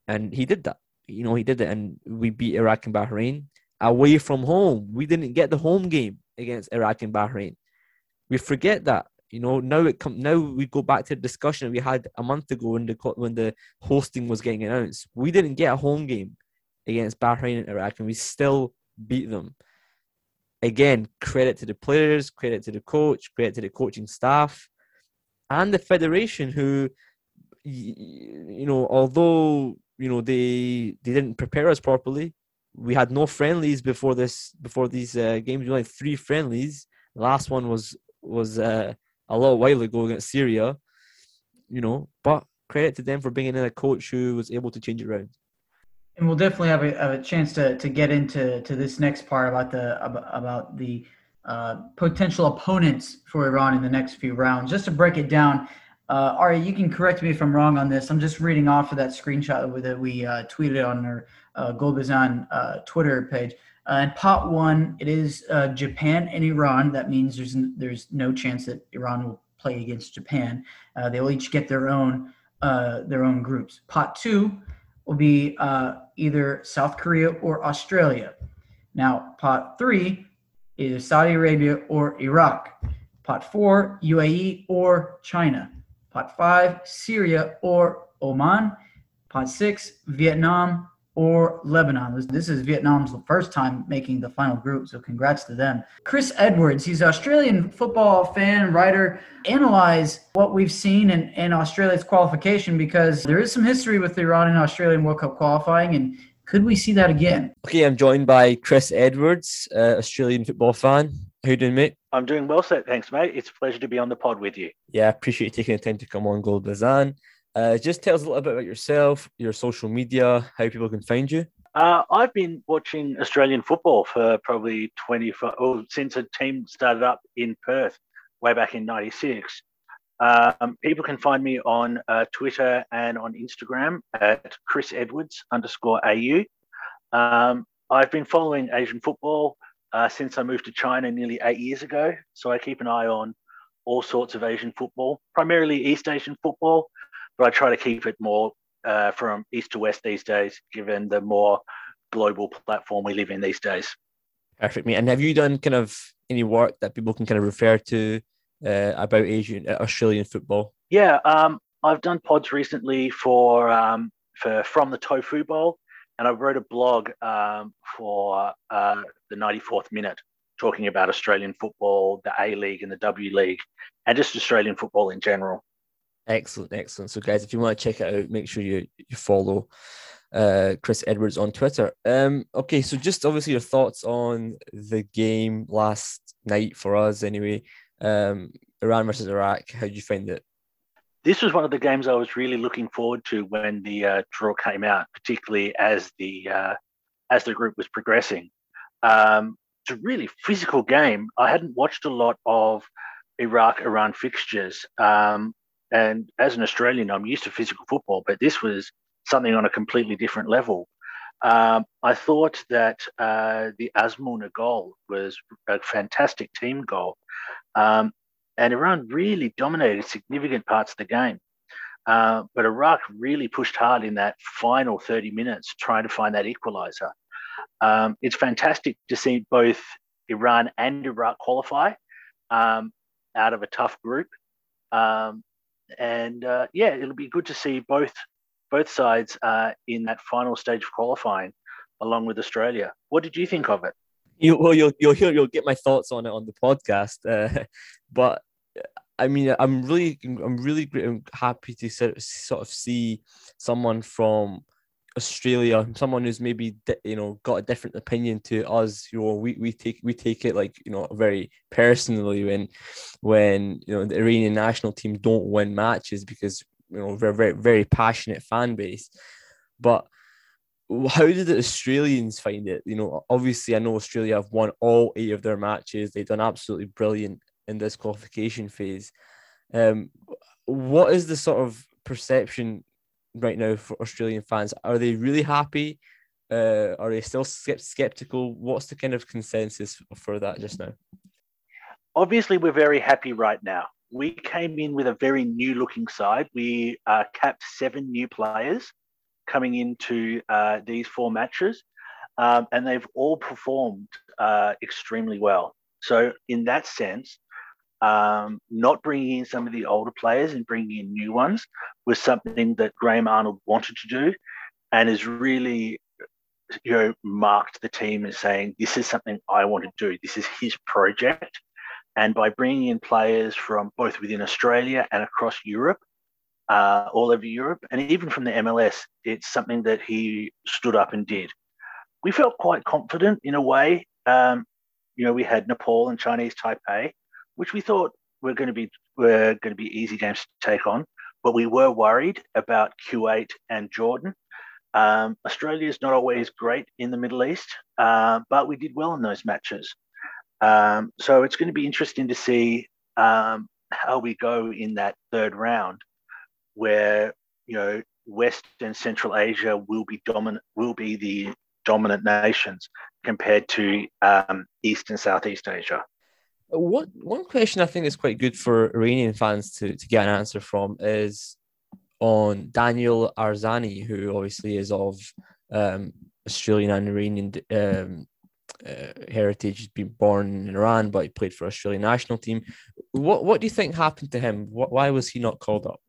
And he did that. You know, he did it, and we beat Iraq and Bahrain away from home. We didn't get the home game against Iraq and Bahrain. We forget that. You know, now it come now we go back to the discussion we had a month ago when the when the hosting was getting announced. We didn't get a home game against Bahrain and Iraq, and we still beat them. Again, credit to the players, credit to the coach, credit to the coaching staff, and the federation who, you know, although you know they they didn't prepare us properly. We had no friendlies before this before these uh, games. We only had three friendlies. The last one was was uh, a little while ago against Syria, you know. But credit to them for bringing in a coach who was able to change it around. And we'll definitely have a, have a chance to, to get into to this next part about the about the uh, potential opponents for Iran in the next few rounds. Just to break it down, uh, Ari, you can correct me if I'm wrong on this. I'm just reading off of that screenshot that we uh, tweeted on our uh, Golbazan uh, Twitter page. Uh, in pot one, it is uh, Japan and Iran. That means there's there's no chance that Iran will play against Japan. Uh, they'll each get their own uh, their own groups. Pot two will be uh, either South Korea or Australia. Now, pot three is Saudi Arabia or Iraq. Pot four, UAE or China. Pot five, Syria or Oman. Pot six, Vietnam or Lebanon. This is Vietnam's first time making the final group, so congrats to them. Chris Edwards, he's an Australian football fan, writer, analyze what we've seen in, in Australia's qualification because there is some history with the Iran and Australian World Cup qualifying, and could we see that again? Okay, I'm joined by Chris Edwards, uh, Australian football fan. How you doing, mate? I'm doing well, sir. Thanks, mate. It's a pleasure to be on the pod with you. Yeah, I appreciate you taking the time to come on Golbazan. Uh, just tell us a little bit about yourself, your social media, how people can find you. Uh, I've been watching Australian football for probably 25, or since a team started up in Perth way back in 96. Um, people can find me on uh, Twitter and on Instagram at Chris Edwards underscore AU. Um, I've been following Asian football uh, since I moved to China nearly eight years ago. So I keep an eye on all sorts of Asian football, primarily East Asian football, but I try to keep it more uh, from east to west these days, given the more global platform we live in these days. Perfect, mate. And have you done kind of any work that people can kind of refer to uh, about Asian uh, Australian football? Yeah, um, I've done pods recently for um, for from the Tofu Bowl, and I wrote a blog um, for uh, the 94th minute talking about Australian football, the A League and the W League, and just Australian football in general. Excellent, excellent. So, guys, if you want to check it out, make sure you you follow uh, Chris Edwards on Twitter. Um, okay, so just obviously your thoughts on the game last night for us, anyway. Um, Iran versus Iraq. How did you find it? This was one of the games I was really looking forward to when the uh, draw came out, particularly as the uh, as the group was progressing. Um, it's a really physical game. I hadn't watched a lot of Iraq Iran fixtures, um, and as an Australian, I'm used to physical football, but this was something on a completely different level. Um, I thought that uh, the Azmouna goal was a fantastic team goal. Um, and Iran really dominated significant parts of the game. Uh, but Iraq really pushed hard in that final 30 minutes trying to find that equalizer. Um, it's fantastic to see both Iran and Iraq qualify um, out of a tough group. Um, and uh, yeah, it'll be good to see both both sides uh, in that final stage of qualifying, along with Australia. What did you think of it? You, well, you'll you'll hear you'll get my thoughts on it on the podcast, uh, but I mean, I'm really I'm really great. I'm happy to sort of see someone from Australia, someone who's maybe you know got a different opinion to us. You know, we, we take we take it like you know very personally when when you know the Iranian national team don't win matches because you know very very very passionate fan base, but how did the Australians find it? You know, obviously, I know Australia have won all eight of their matches. They've done absolutely brilliant in this qualification phase. Um, what is the sort of perception right now for Australian fans? Are they really happy? Uh, are they still skeptical? What's the kind of consensus for that just now? Obviously, we're very happy right now. We came in with a very new looking side. We uh, capped seven new players coming into uh, these four matches, um, and they've all performed uh, extremely well. So, in that sense, um, not bringing in some of the older players and bringing in new ones was something that Graham Arnold wanted to do, and has really, you know, marked the team as saying, "This is something I want to do. This is his project." And by bringing in players from both within Australia and across Europe, uh, all over Europe, and even from the MLS, it's something that he stood up and did. We felt quite confident in a way. Um, you know, we had Nepal and Chinese Taipei, which we thought were going to be were going to be easy games to take on, but we were worried about Kuwait and Jordan. Um, Australia is not always great in the Middle East, uh, but we did well in those matches. Um, so it's going to be interesting to see um, how we go in that third round where you know West and Central Asia will be dominant, will be the dominant nations compared to um, East and Southeast Asia. What one question I think is quite good for Iranian fans to, to get an answer from is on Daniel Arzani, who obviously is of um, Australian and Iranian um, uh, heritage. He's been born in Iran, but he played for Australian national team. What what do you think happened to him? What, why was he not called up?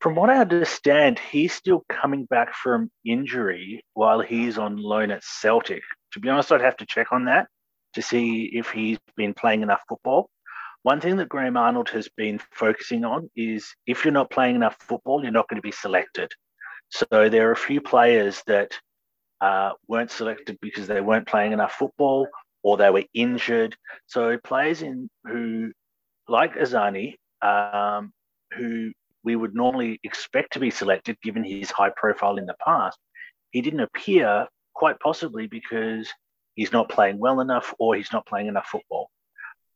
From what I understand, he's still coming back from injury while he's on loan at Celtic. To be honest, I'd have to check on that to see if he's been playing enough football. One thing that Graham Arnold has been focusing on is if you're not playing enough football, you're not going to be selected. So there are a few players that uh, weren't selected because they weren't playing enough football or they were injured. So players in who, like Arzani, um, who we would normally expect to be selected given his high profile in the past. He didn't appear quite possibly because he's not playing well enough or he's not playing enough football.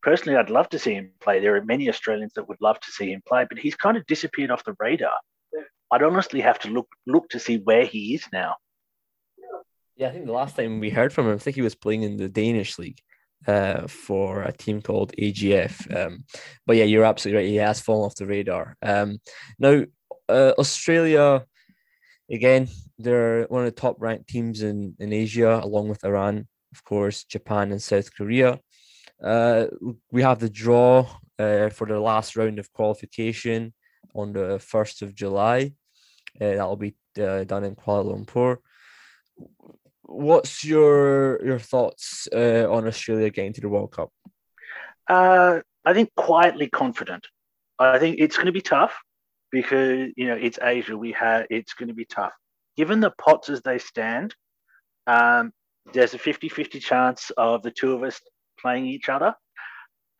Personally, I'd love to see him play. There are many Australians that would love to see him play, but he's kind of disappeared off the radar. I'd honestly have to look look to see where he is now. Yeah, I think the last time we heard from him, I think he was playing in the Danish league uh, for a team called AGF. Um, but yeah, you're absolutely right. He has fallen off the radar. Um, now, uh, Australia, again, they're one of the top ranked teams in, in Asia, along with Iran, of course, Japan, and South Korea. Uh, we have the draw uh, for the last round of qualification on the 1st of July. Uh, that'll be uh, done in Kuala Lumpur. What's your your thoughts uh, on Australia getting to the World Cup? Uh, I think quietly confident. I think it's going to be tough because you know it's Asia. We have it's going to be tough. Given the pots as they stand, um, there's a 50-50 chance of the two of us playing each other.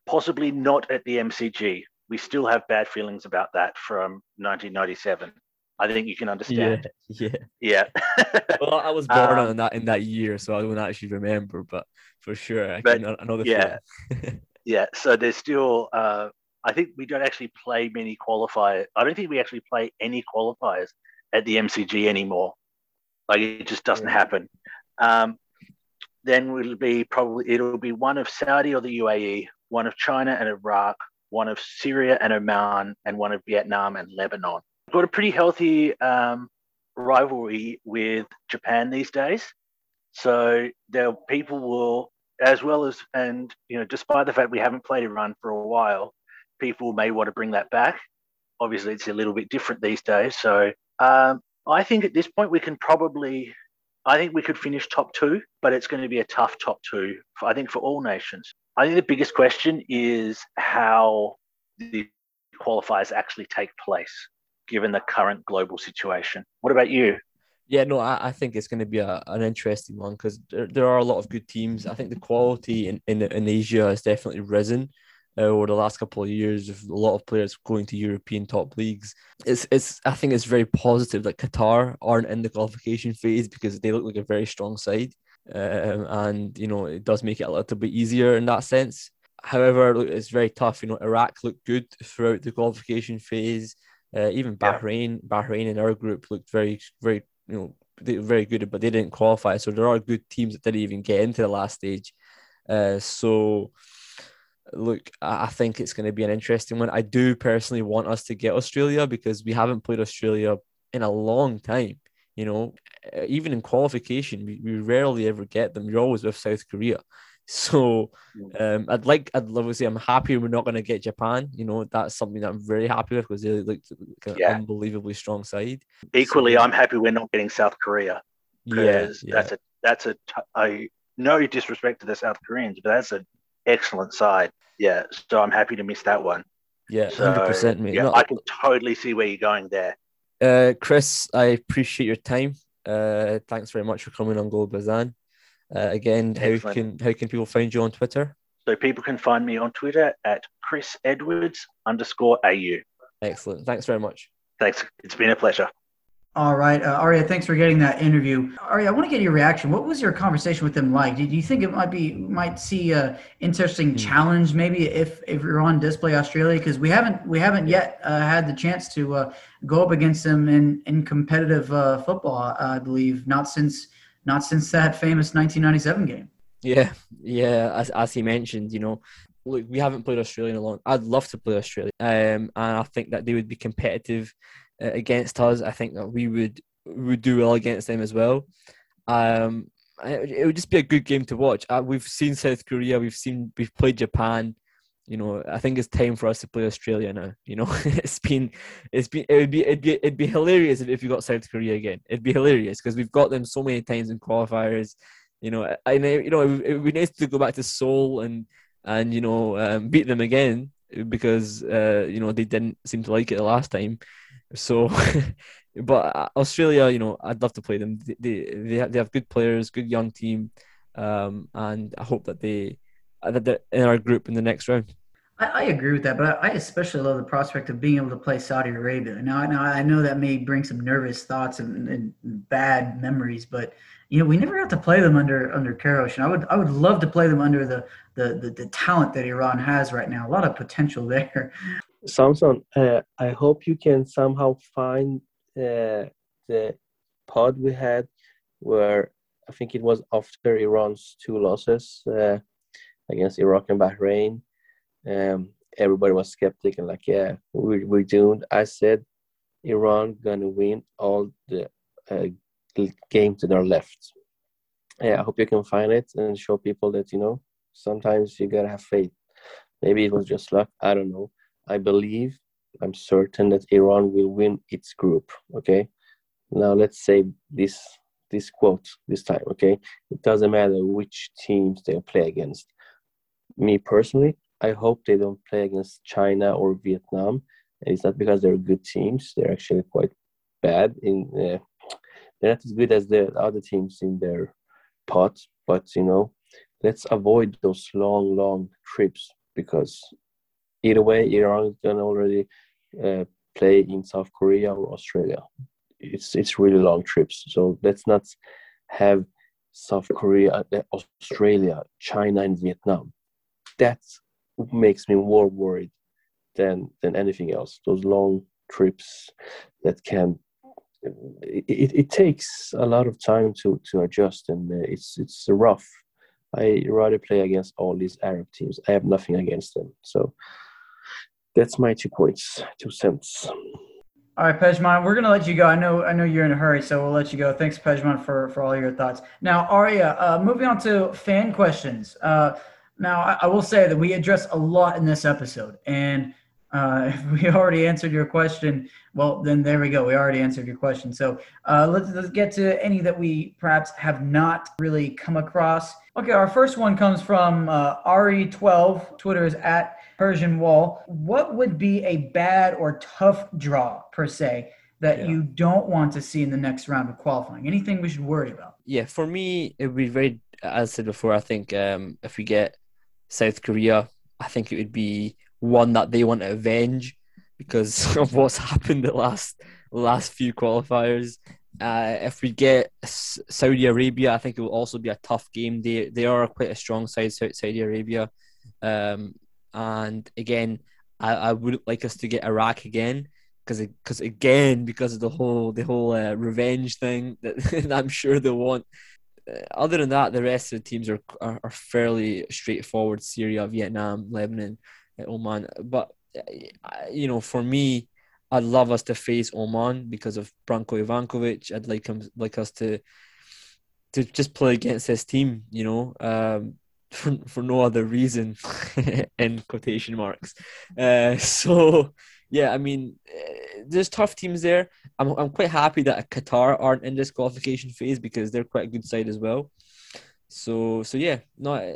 Possibly not at the MCG. We still have bad feelings about that from 1997. I think you can understand. Yeah, yeah. well, I was born Um, in that in that year, so I don't actually remember, but for sure, I, But, can, I know the yeah. yeah. So there's still. Uh, I think we don't actually play many qualifiers. I don't think we actually play any qualifiers at the MCG anymore. Like it just doesn't happen. Um, then it'll be probably it'll be one of Saudi or the UAE, one of China and Iraq, one of Syria and Oman, and one of Vietnam and Lebanon. We've got a pretty healthy um, rivalry with Japan these days. So there people will, as well as, and you know, despite the fact we haven't played Iran for a while, people may want to bring that back. Obviously, it's a little bit different these days. So um, I think at this point we can probably, I think we could finish top two, but it's going to be a tough top two. For, I think for all nations. I think the biggest question is how the qualifiers actually take place, given the current global situation. What about you? Yeah, no, I, I think it's going to be a, an interesting one because there, there are a lot of good teams. I think the quality in, in, in Asia has definitely risen uh, over the last couple of years with a lot of players going to European top leagues. It's, it's I think it's very positive that Qatar aren't in the qualification phase because they look like a very strong side. Um, and, you know, it does make it a little bit easier in that sense. However, it's very tough. You know, Iraq looked good throughout the qualification phase. Uh, even Bahrain, Bahrain in our group looked very, very, you know, they were very good, but they didn't qualify. So there are good teams that didn't even get into the last stage. Uh, so look, I think it's going to be an interesting one. I do personally want us to get Australia because we haven't played Australia in a long time. You know, even in qualification, we, we rarely ever get them. You're always with South Korea. So um, I'd like, I'd love to say I'm happy we're not going to get Japan. You know, that's something that I'm very happy with because they look like an Yeah. unbelievably strong side. Equally, I'm happy we're not getting South Korea Yeah, yeah. that's a that's a t- I no disrespect to the South Koreans, but that's an excellent side. Yeah, so I'm happy to miss that one. Yeah, So, hundred percent, mate. Yeah, No, I can totally see where you're going there. Uh, Chris, I appreciate your time. Uh, thanks very much for coming on Golbazan. Uh, again, how Excellent. can how can people find you on Twitter? So people can find me on Twitter at Chris Edwards underscore AU. Excellent. Thanks very much. Thanks. It's been a pleasure. All right, uh, Arya, thanks for getting that interview. Aria, I want to get your reaction. What was your conversation with them like? Did you think it might be might see a interesting challenge maybe if if you're on display Australia because we haven't we haven't yet uh, had the chance to uh, go up against them in in competitive uh, football. I believe not since not since that famous 1997 game. Yeah, yeah. As as he mentioned, you know, look, we haven't played Australia in a long. I'd love to play Australia, um, and I think that they would be competitive uh, against us. I think that we would would do well against them as well. Um, it, would just be a good game to watch. Uh, we've seen South Korea, we've seen we've played Japan. You know, I think it's time for us to play Australia now. You know, it's been it's been it would be it'd be it'd be hilarious if, if we got South Korea again. It'd be hilarious because we've got them so many times in qualifiers. You know, know you know it would be nice to go back to Seoul and and you know um, beat them again because uh, you know they didn't seem to like it the last time. So, but uh, Australia, you know, I'd love to play them. They they they have, good players, good young team, um, and I hope that they uh, that they're in our group in the next round. I, I agree with that, but I, especially love the prospect of being able to play Saudi Arabia. Now, now I know that may bring some nervous thoughts and, and bad memories, but you know we never got to play them under under Queiroz, and I would I would love to play them under the the the, the talent that Iran has right now. A lot of potential there. Samson, uh, I hope you can somehow find uh, the pod we had where I think it was after Iran's two losses uh, against Iraq and Bahrain. Um, everybody was skeptic and like, yeah, we, we're doomed. I said Iran gonna win all the uh, games that are left. Yeah, I hope you can find it and show people that you know sometimes you gotta have faith. Maybe it was just luck. I don't know. I believe, I'm certain that Iran will win its group. Okay. Now let's say this this quote this time. Okay. It doesn't matter which teams they play against. Me personally, I hope they don't play against China or Vietnam. It's not because they're good teams. They're actually quite bad in. Uh, they're not as good as the other teams in their pot. But you know, let's avoid those long, long trips because either way, Iran can already uh, play in South Korea or Australia. It's it's really long trips. So let's not have South Korea, uh, Australia, China, and Vietnam. That makes me more worried than than anything else. Those long trips that can it, it takes a lot of time to to adjust and uh, it's it's rough. I rather play against all these Arab teams. I have nothing against them. So that's my two points, two cents. All right, Pejman, we're gonna let you go. I know, I know you're in a hurry, so we'll let you go. Thanks, Pejman, for for all your thoughts. Now, Aria, uh, moving on to fan questions. Uh, now, I, I, will say that we address a lot in this episode, and uh, if we already answered your question, well, then there we go. We already answered your question. So uh, let's, let's get to any that we perhaps have not really come across. Okay, our first one comes from uh, Ari12. Twitter is at Persian Wall. What would be a bad or tough draw, per se, that yeah. you don't want to see in the next round of qualifying? Anything we should worry about? Yeah, for me, it would be very, as I said before, I think um, if we get South Korea, I think it would be one that they want to avenge because of what's happened the last last few qualifiers. Uh, if we get Saudi Arabia, I think it will also be a tough game. They they are quite a strong side, Saudi Arabia, um, and again, I, I would like us to get Iraq again because because again because of the whole the whole uh, revenge thing that I'm sure they'll want other than that, the rest of the teams are, are, are fairly straightforward: Syria, Vietnam, Lebanon, Oman. But uh, you know, for me, I'd love us to face Oman because of Branko Ivankovic. I'd like him, like us to to just play against this team. You know, um, for for no other reason, in quotation marks. Uh, so yeah, I mean, uh, there's tough teams there. I'm I'm quite happy that Qatar aren't in this qualification phase because they're quite a good side as well. So so yeah, no, uh,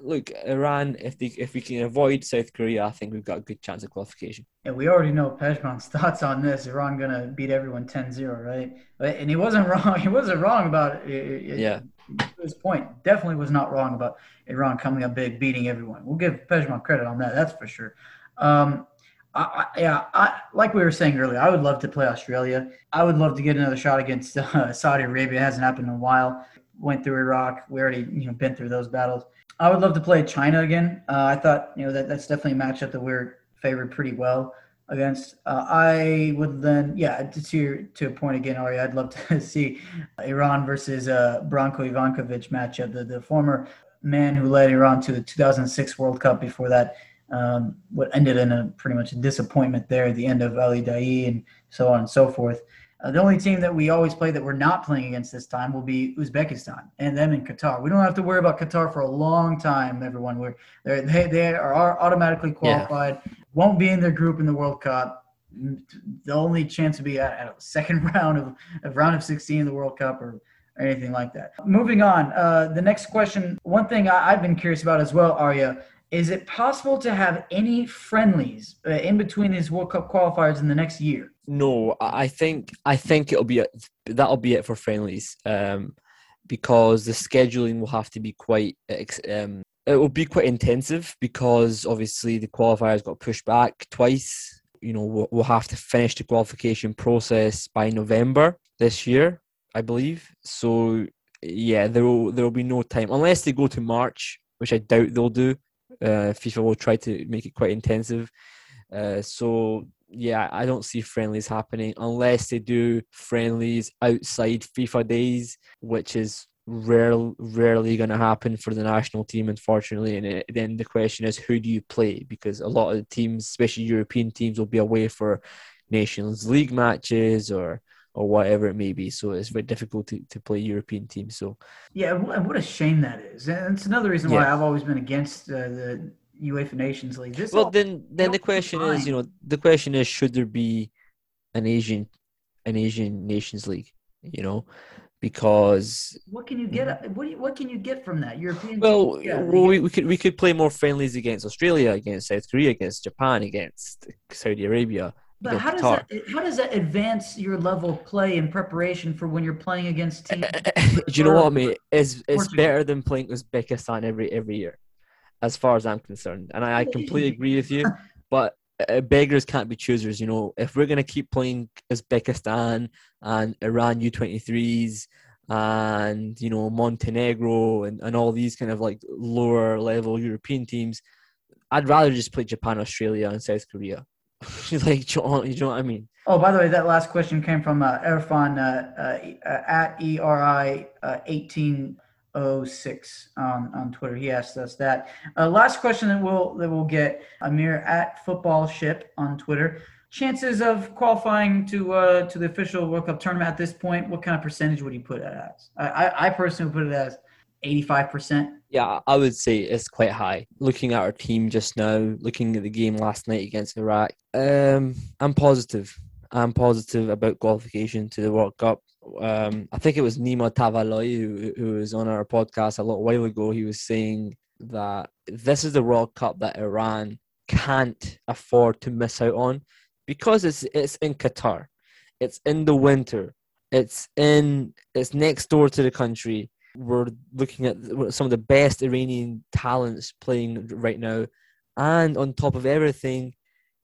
look, Iran. If they if we can avoid South Korea, I think we've got a good chance of qualification. Yeah, we already know Pejman's thoughts on this. Iran gonna beat everyone 10-0, right? And he wasn't wrong. He wasn't wrong about it. Yeah. His point definitely was not wrong about Iran coming up big, beating everyone. We'll give Pejman credit on that. That's for sure. Um, I, yeah, I, like we were saying earlier, I would love to play Australia. I would love to get another shot against uh, Saudi Arabia. It hasn't happened in a while. Went through Iraq. We already, you know, been through those battles. I would love to play China again. Uh, I thought, you know, that that's definitely a matchup that we're favored pretty well against. Uh, I would then, yeah, to your, to a point again, Ari, I'd love to see Iran versus uh, Branko Ivankovic matchup. The the former man who led Iran to the 2006 World Cup before that um, what ended in a pretty much a disappointment there at the end of Ali Daei and so on and so forth. Uh, the only team that we always play that we're not playing against this time will be Uzbekistan and them in Qatar. We don't have to worry about Qatar for a long time, everyone. We're, they they are automatically qualified, yeah. won't be in their group in the World Cup. The only chance to be at, at a second round of, of round of 16 in the World Cup or, or anything like that. Moving on, uh, the next question. One thing I, have been curious about as well, Arya, is it possible to have any friendlies uh, in between these World Cup qualifiers in the next year? No, I think I think it'll be that'll be it for friendlies, um, because the scheduling will have to be quite um, it will be quite intensive because obviously the qualifiers got pushed back twice. You know, we'll, we'll have to finish the qualification process by November this year, I believe. So yeah, there will there will be no time unless they go to March, which I doubt they'll do. Uh, FIFA will try to make it quite intensive. Uh, so yeah, I don't see friendlies happening unless they do friendlies outside FIFA days, which is rare, rarely going to happen for the national team, unfortunately. And it, then the question is, who do you play? Because a lot of the teams, especially European teams, will be away for Nations League matches or or whatever it may be. So it's very difficult to, to play European teams. So yeah, and what a shame that is. And it's another reason why Yeah. I've always been against uh, the UEFA Nations League. This well, all- then then the question is, you know, the question is, should there be an Asian an Asian Nations League? You know, because what can you get? What do you, what can you get from that European? Well, yeah, well we, we could we could play more friendlies against Australia, against South Korea, against Japan, against Saudi Arabia. But how does that how does that advance your level of play in preparation for when you're playing against eh, teams? Eh, eh, do you know what, mate? It's it's better than playing Uzbekistan every every year, as far as I'm concerned. And I, I completely agree with you. But uh, beggars can't be choosers. You know, if we're gonna keep playing Uzbekistan and Iran U23s and you know Montenegro and, and all these kind of like lower level European teams, I'd rather just play Japan, Australia, and South Korea. like, you know, you know what I mean? Oh, by the way, that last question came from uh, Erfan uh, uh, at ERI uh, 1806 on, on Twitter. He asked us that. Uh, last question that we'll, that we'll get Amir at Football Ship on Twitter. Chances of qualifying to uh, to the official World Cup tournament at this point, what kind of percentage would you put it as? I, I, I personally would put it as 85%. Yeah, I would say it's quite high. Looking at our team just now, looking at the game last night against Iraq, um, I'm positive. I'm positive about qualification to the World Cup. Um, I think it was Nima Tavallaey who, who was on our podcast a little while ago. He was saying that this is the World Cup that Iran can't afford to miss out on because it's it's in Qatar, it's in the winter, it's in it's next door to the country. We're looking at some of the best Iranian talents playing right now, and on top of everything,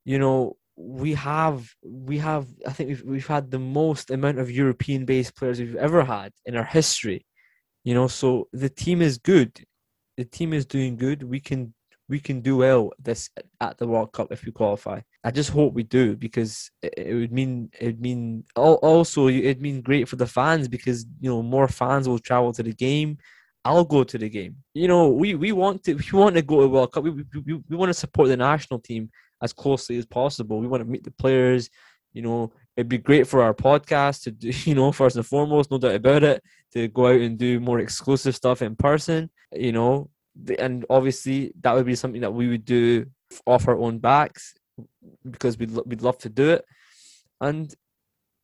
you know we have we have I think we've we've had the most amount of European based players we've ever had in our history. You know, so the team is good. The team is doing good. We can we can do well this at the World Cup if we qualify. I just hope we do because it, would mean it would mean also it'd mean great for the fans because you know more fans will travel to the game. I'll go to the game. You know, we, we want to we want to go to World Cup. We, we, we, we want to support the national team as closely as possible. We want to meet the players. You know, it'd be great for our podcast to do, you know, first and foremost, no doubt about it, to go out and do more exclusive stuff in person. You know, and obviously that would be something that we would do off our own backs because we'd lo- we'd love to do it, and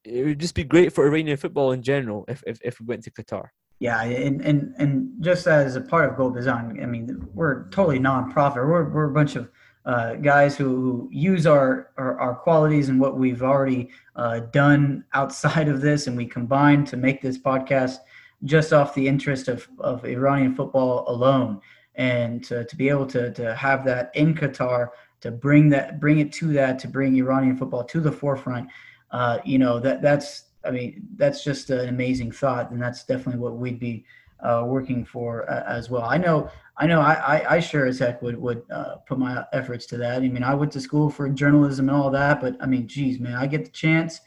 it would just be great for Iranian football in general if if, if we went to Qatar. Yeah, and, and and just as a part of Golbazan, I mean, we're totally nonprofit. We're, we're a bunch of uh, guys who, who use our, our, our qualities and what we've already uh, done outside of this, and we combine to make this podcast just off the interest of, of Iranian football alone. And to, to be able to, to have that in Qatar, to bring that bring it to that, to bring Iranian football to the forefront, uh, you know that that's I mean that's just an amazing thought, and that's definitely what we'd be uh, working for uh, as well. I know I know I, I, I sure as heck would would uh, put my efforts to that. I mean I went to school for journalism and all that, but I mean geez man, I get the chance.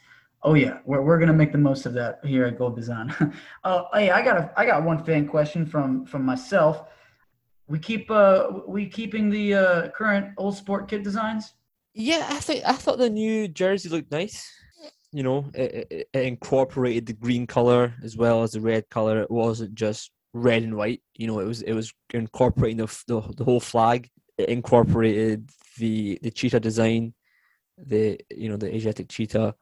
Oh yeah, we're, we're gonna make the most of that here at Golbazan. uh, hey, I got a I got one fan question from from myself. We keep uh we keeping the uh, current Uhlsport kit designs. Yeah, I think I thought the new jersey looked nice. You know, it, it, it incorporated the green color as well as the red color. It wasn't just red and white. You know, it was it was incorporating the the, the whole flag. It incorporated the the cheetah design, the you know the Asiatic cheetah.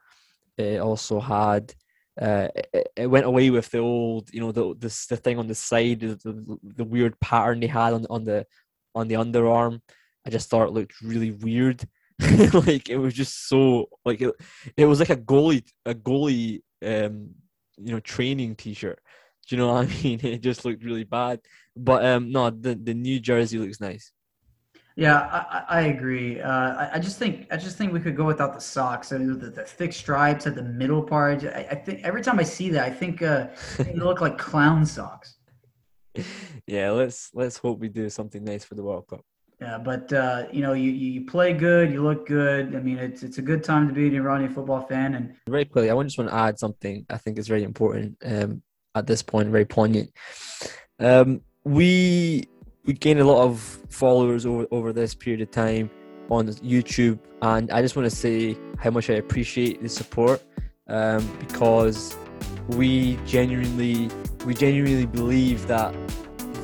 It also had. Uh, it, it went away with the old, you know, the this the thing on the side, the, the, the weird pattern they had on on the on the underarm. I just thought it looked really weird. like it was just so like it, it was like a goalie a goalie um you know training t-shirt Do you know what I mean? It just looked really bad. But um, no, the the new jersey looks nice. Yeah, I, I agree. Uh, I, I just think I just think we could go without the socks. I mean, the, the thick stripes at the middle part. I, I think every time I see that, I think uh, they look like clown socks. Yeah, let's let's hope we do something nice for the World Cup. Yeah, but uh, you know, you, you play good, you look good. I mean, it's it's a good time to be an Iranian football fan. And very quickly, I just want to add something I think is very important um, at this point, very poignant. Um, we we gained a lot of followers over over this period of time on YouTube, and I just want to say how much I appreciate the support um, because we genuinely we genuinely believe that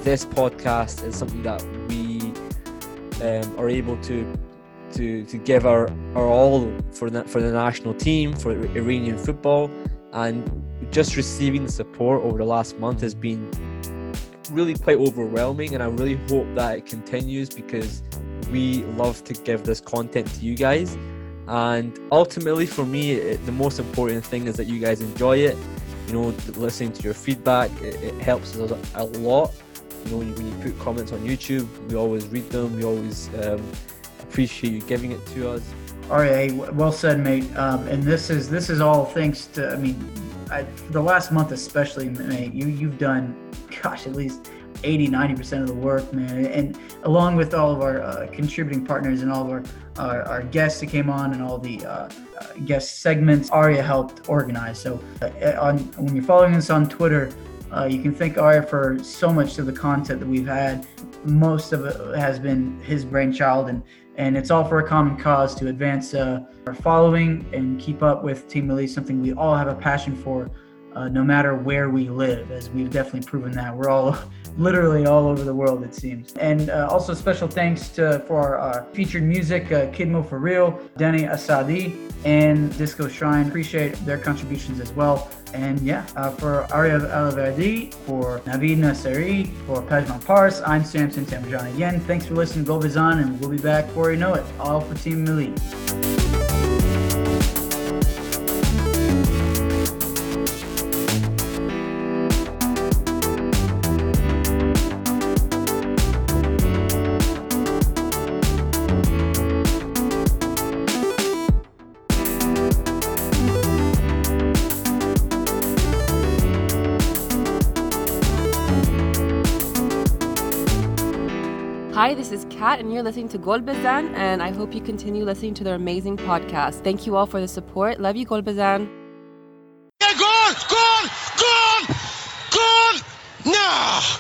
this podcast is something that we um, are able to to to give our, our all for the for the national team for Iranian football, and just receiving the support over the last month has been really quite overwhelming. And I really hope that it continues because we love to give this content to you guys. And ultimately, for me, it, the most important thing is that you guys enjoy it. You know, listening to your feedback, it, it helps us a lot you know, when you, put comments on YouTube, we always read them. We always um, appreciate you giving it to us. All right, well said, mate. Um, and this is this is all thanks to. I mean, I, the last month especially, mate. You you've done, gosh, at least 80, 90 percent of the work, man. And along with all of our uh, contributing partners and all of our, our, our guests that came on and all the uh, uh, guest segments, Aria helped organize. So uh, on when you're following us on Twitter uh, you can thank Aria for so much of the content that we've had. Most of it has been his brainchild, and and it's all for a common cause to advance uh, our following and keep up with Team Melli, something we all have a passion for, uh, no matter where we live, as we've definitely proven that. We're all literally all over the world, it seems. And uh, also special thanks to for our featured music, uh, Kidmo for Real, Danny Asadi, and Disco Shrine. Appreciate their contributions as well. And yeah, uh, for Arya Alaverdi, for Navid Nasari, for Pajman Pars, I'm Samson Tamajani again. Thanks for listening to Golbazan, and we'll be back before you know it, all for Team Melli. And you're listening to Golbazan, and I hope you continue listening to their amazing podcast. Thank you all for the support. Love you, Golbazan. Gol! Gol! Gol! Gol! No!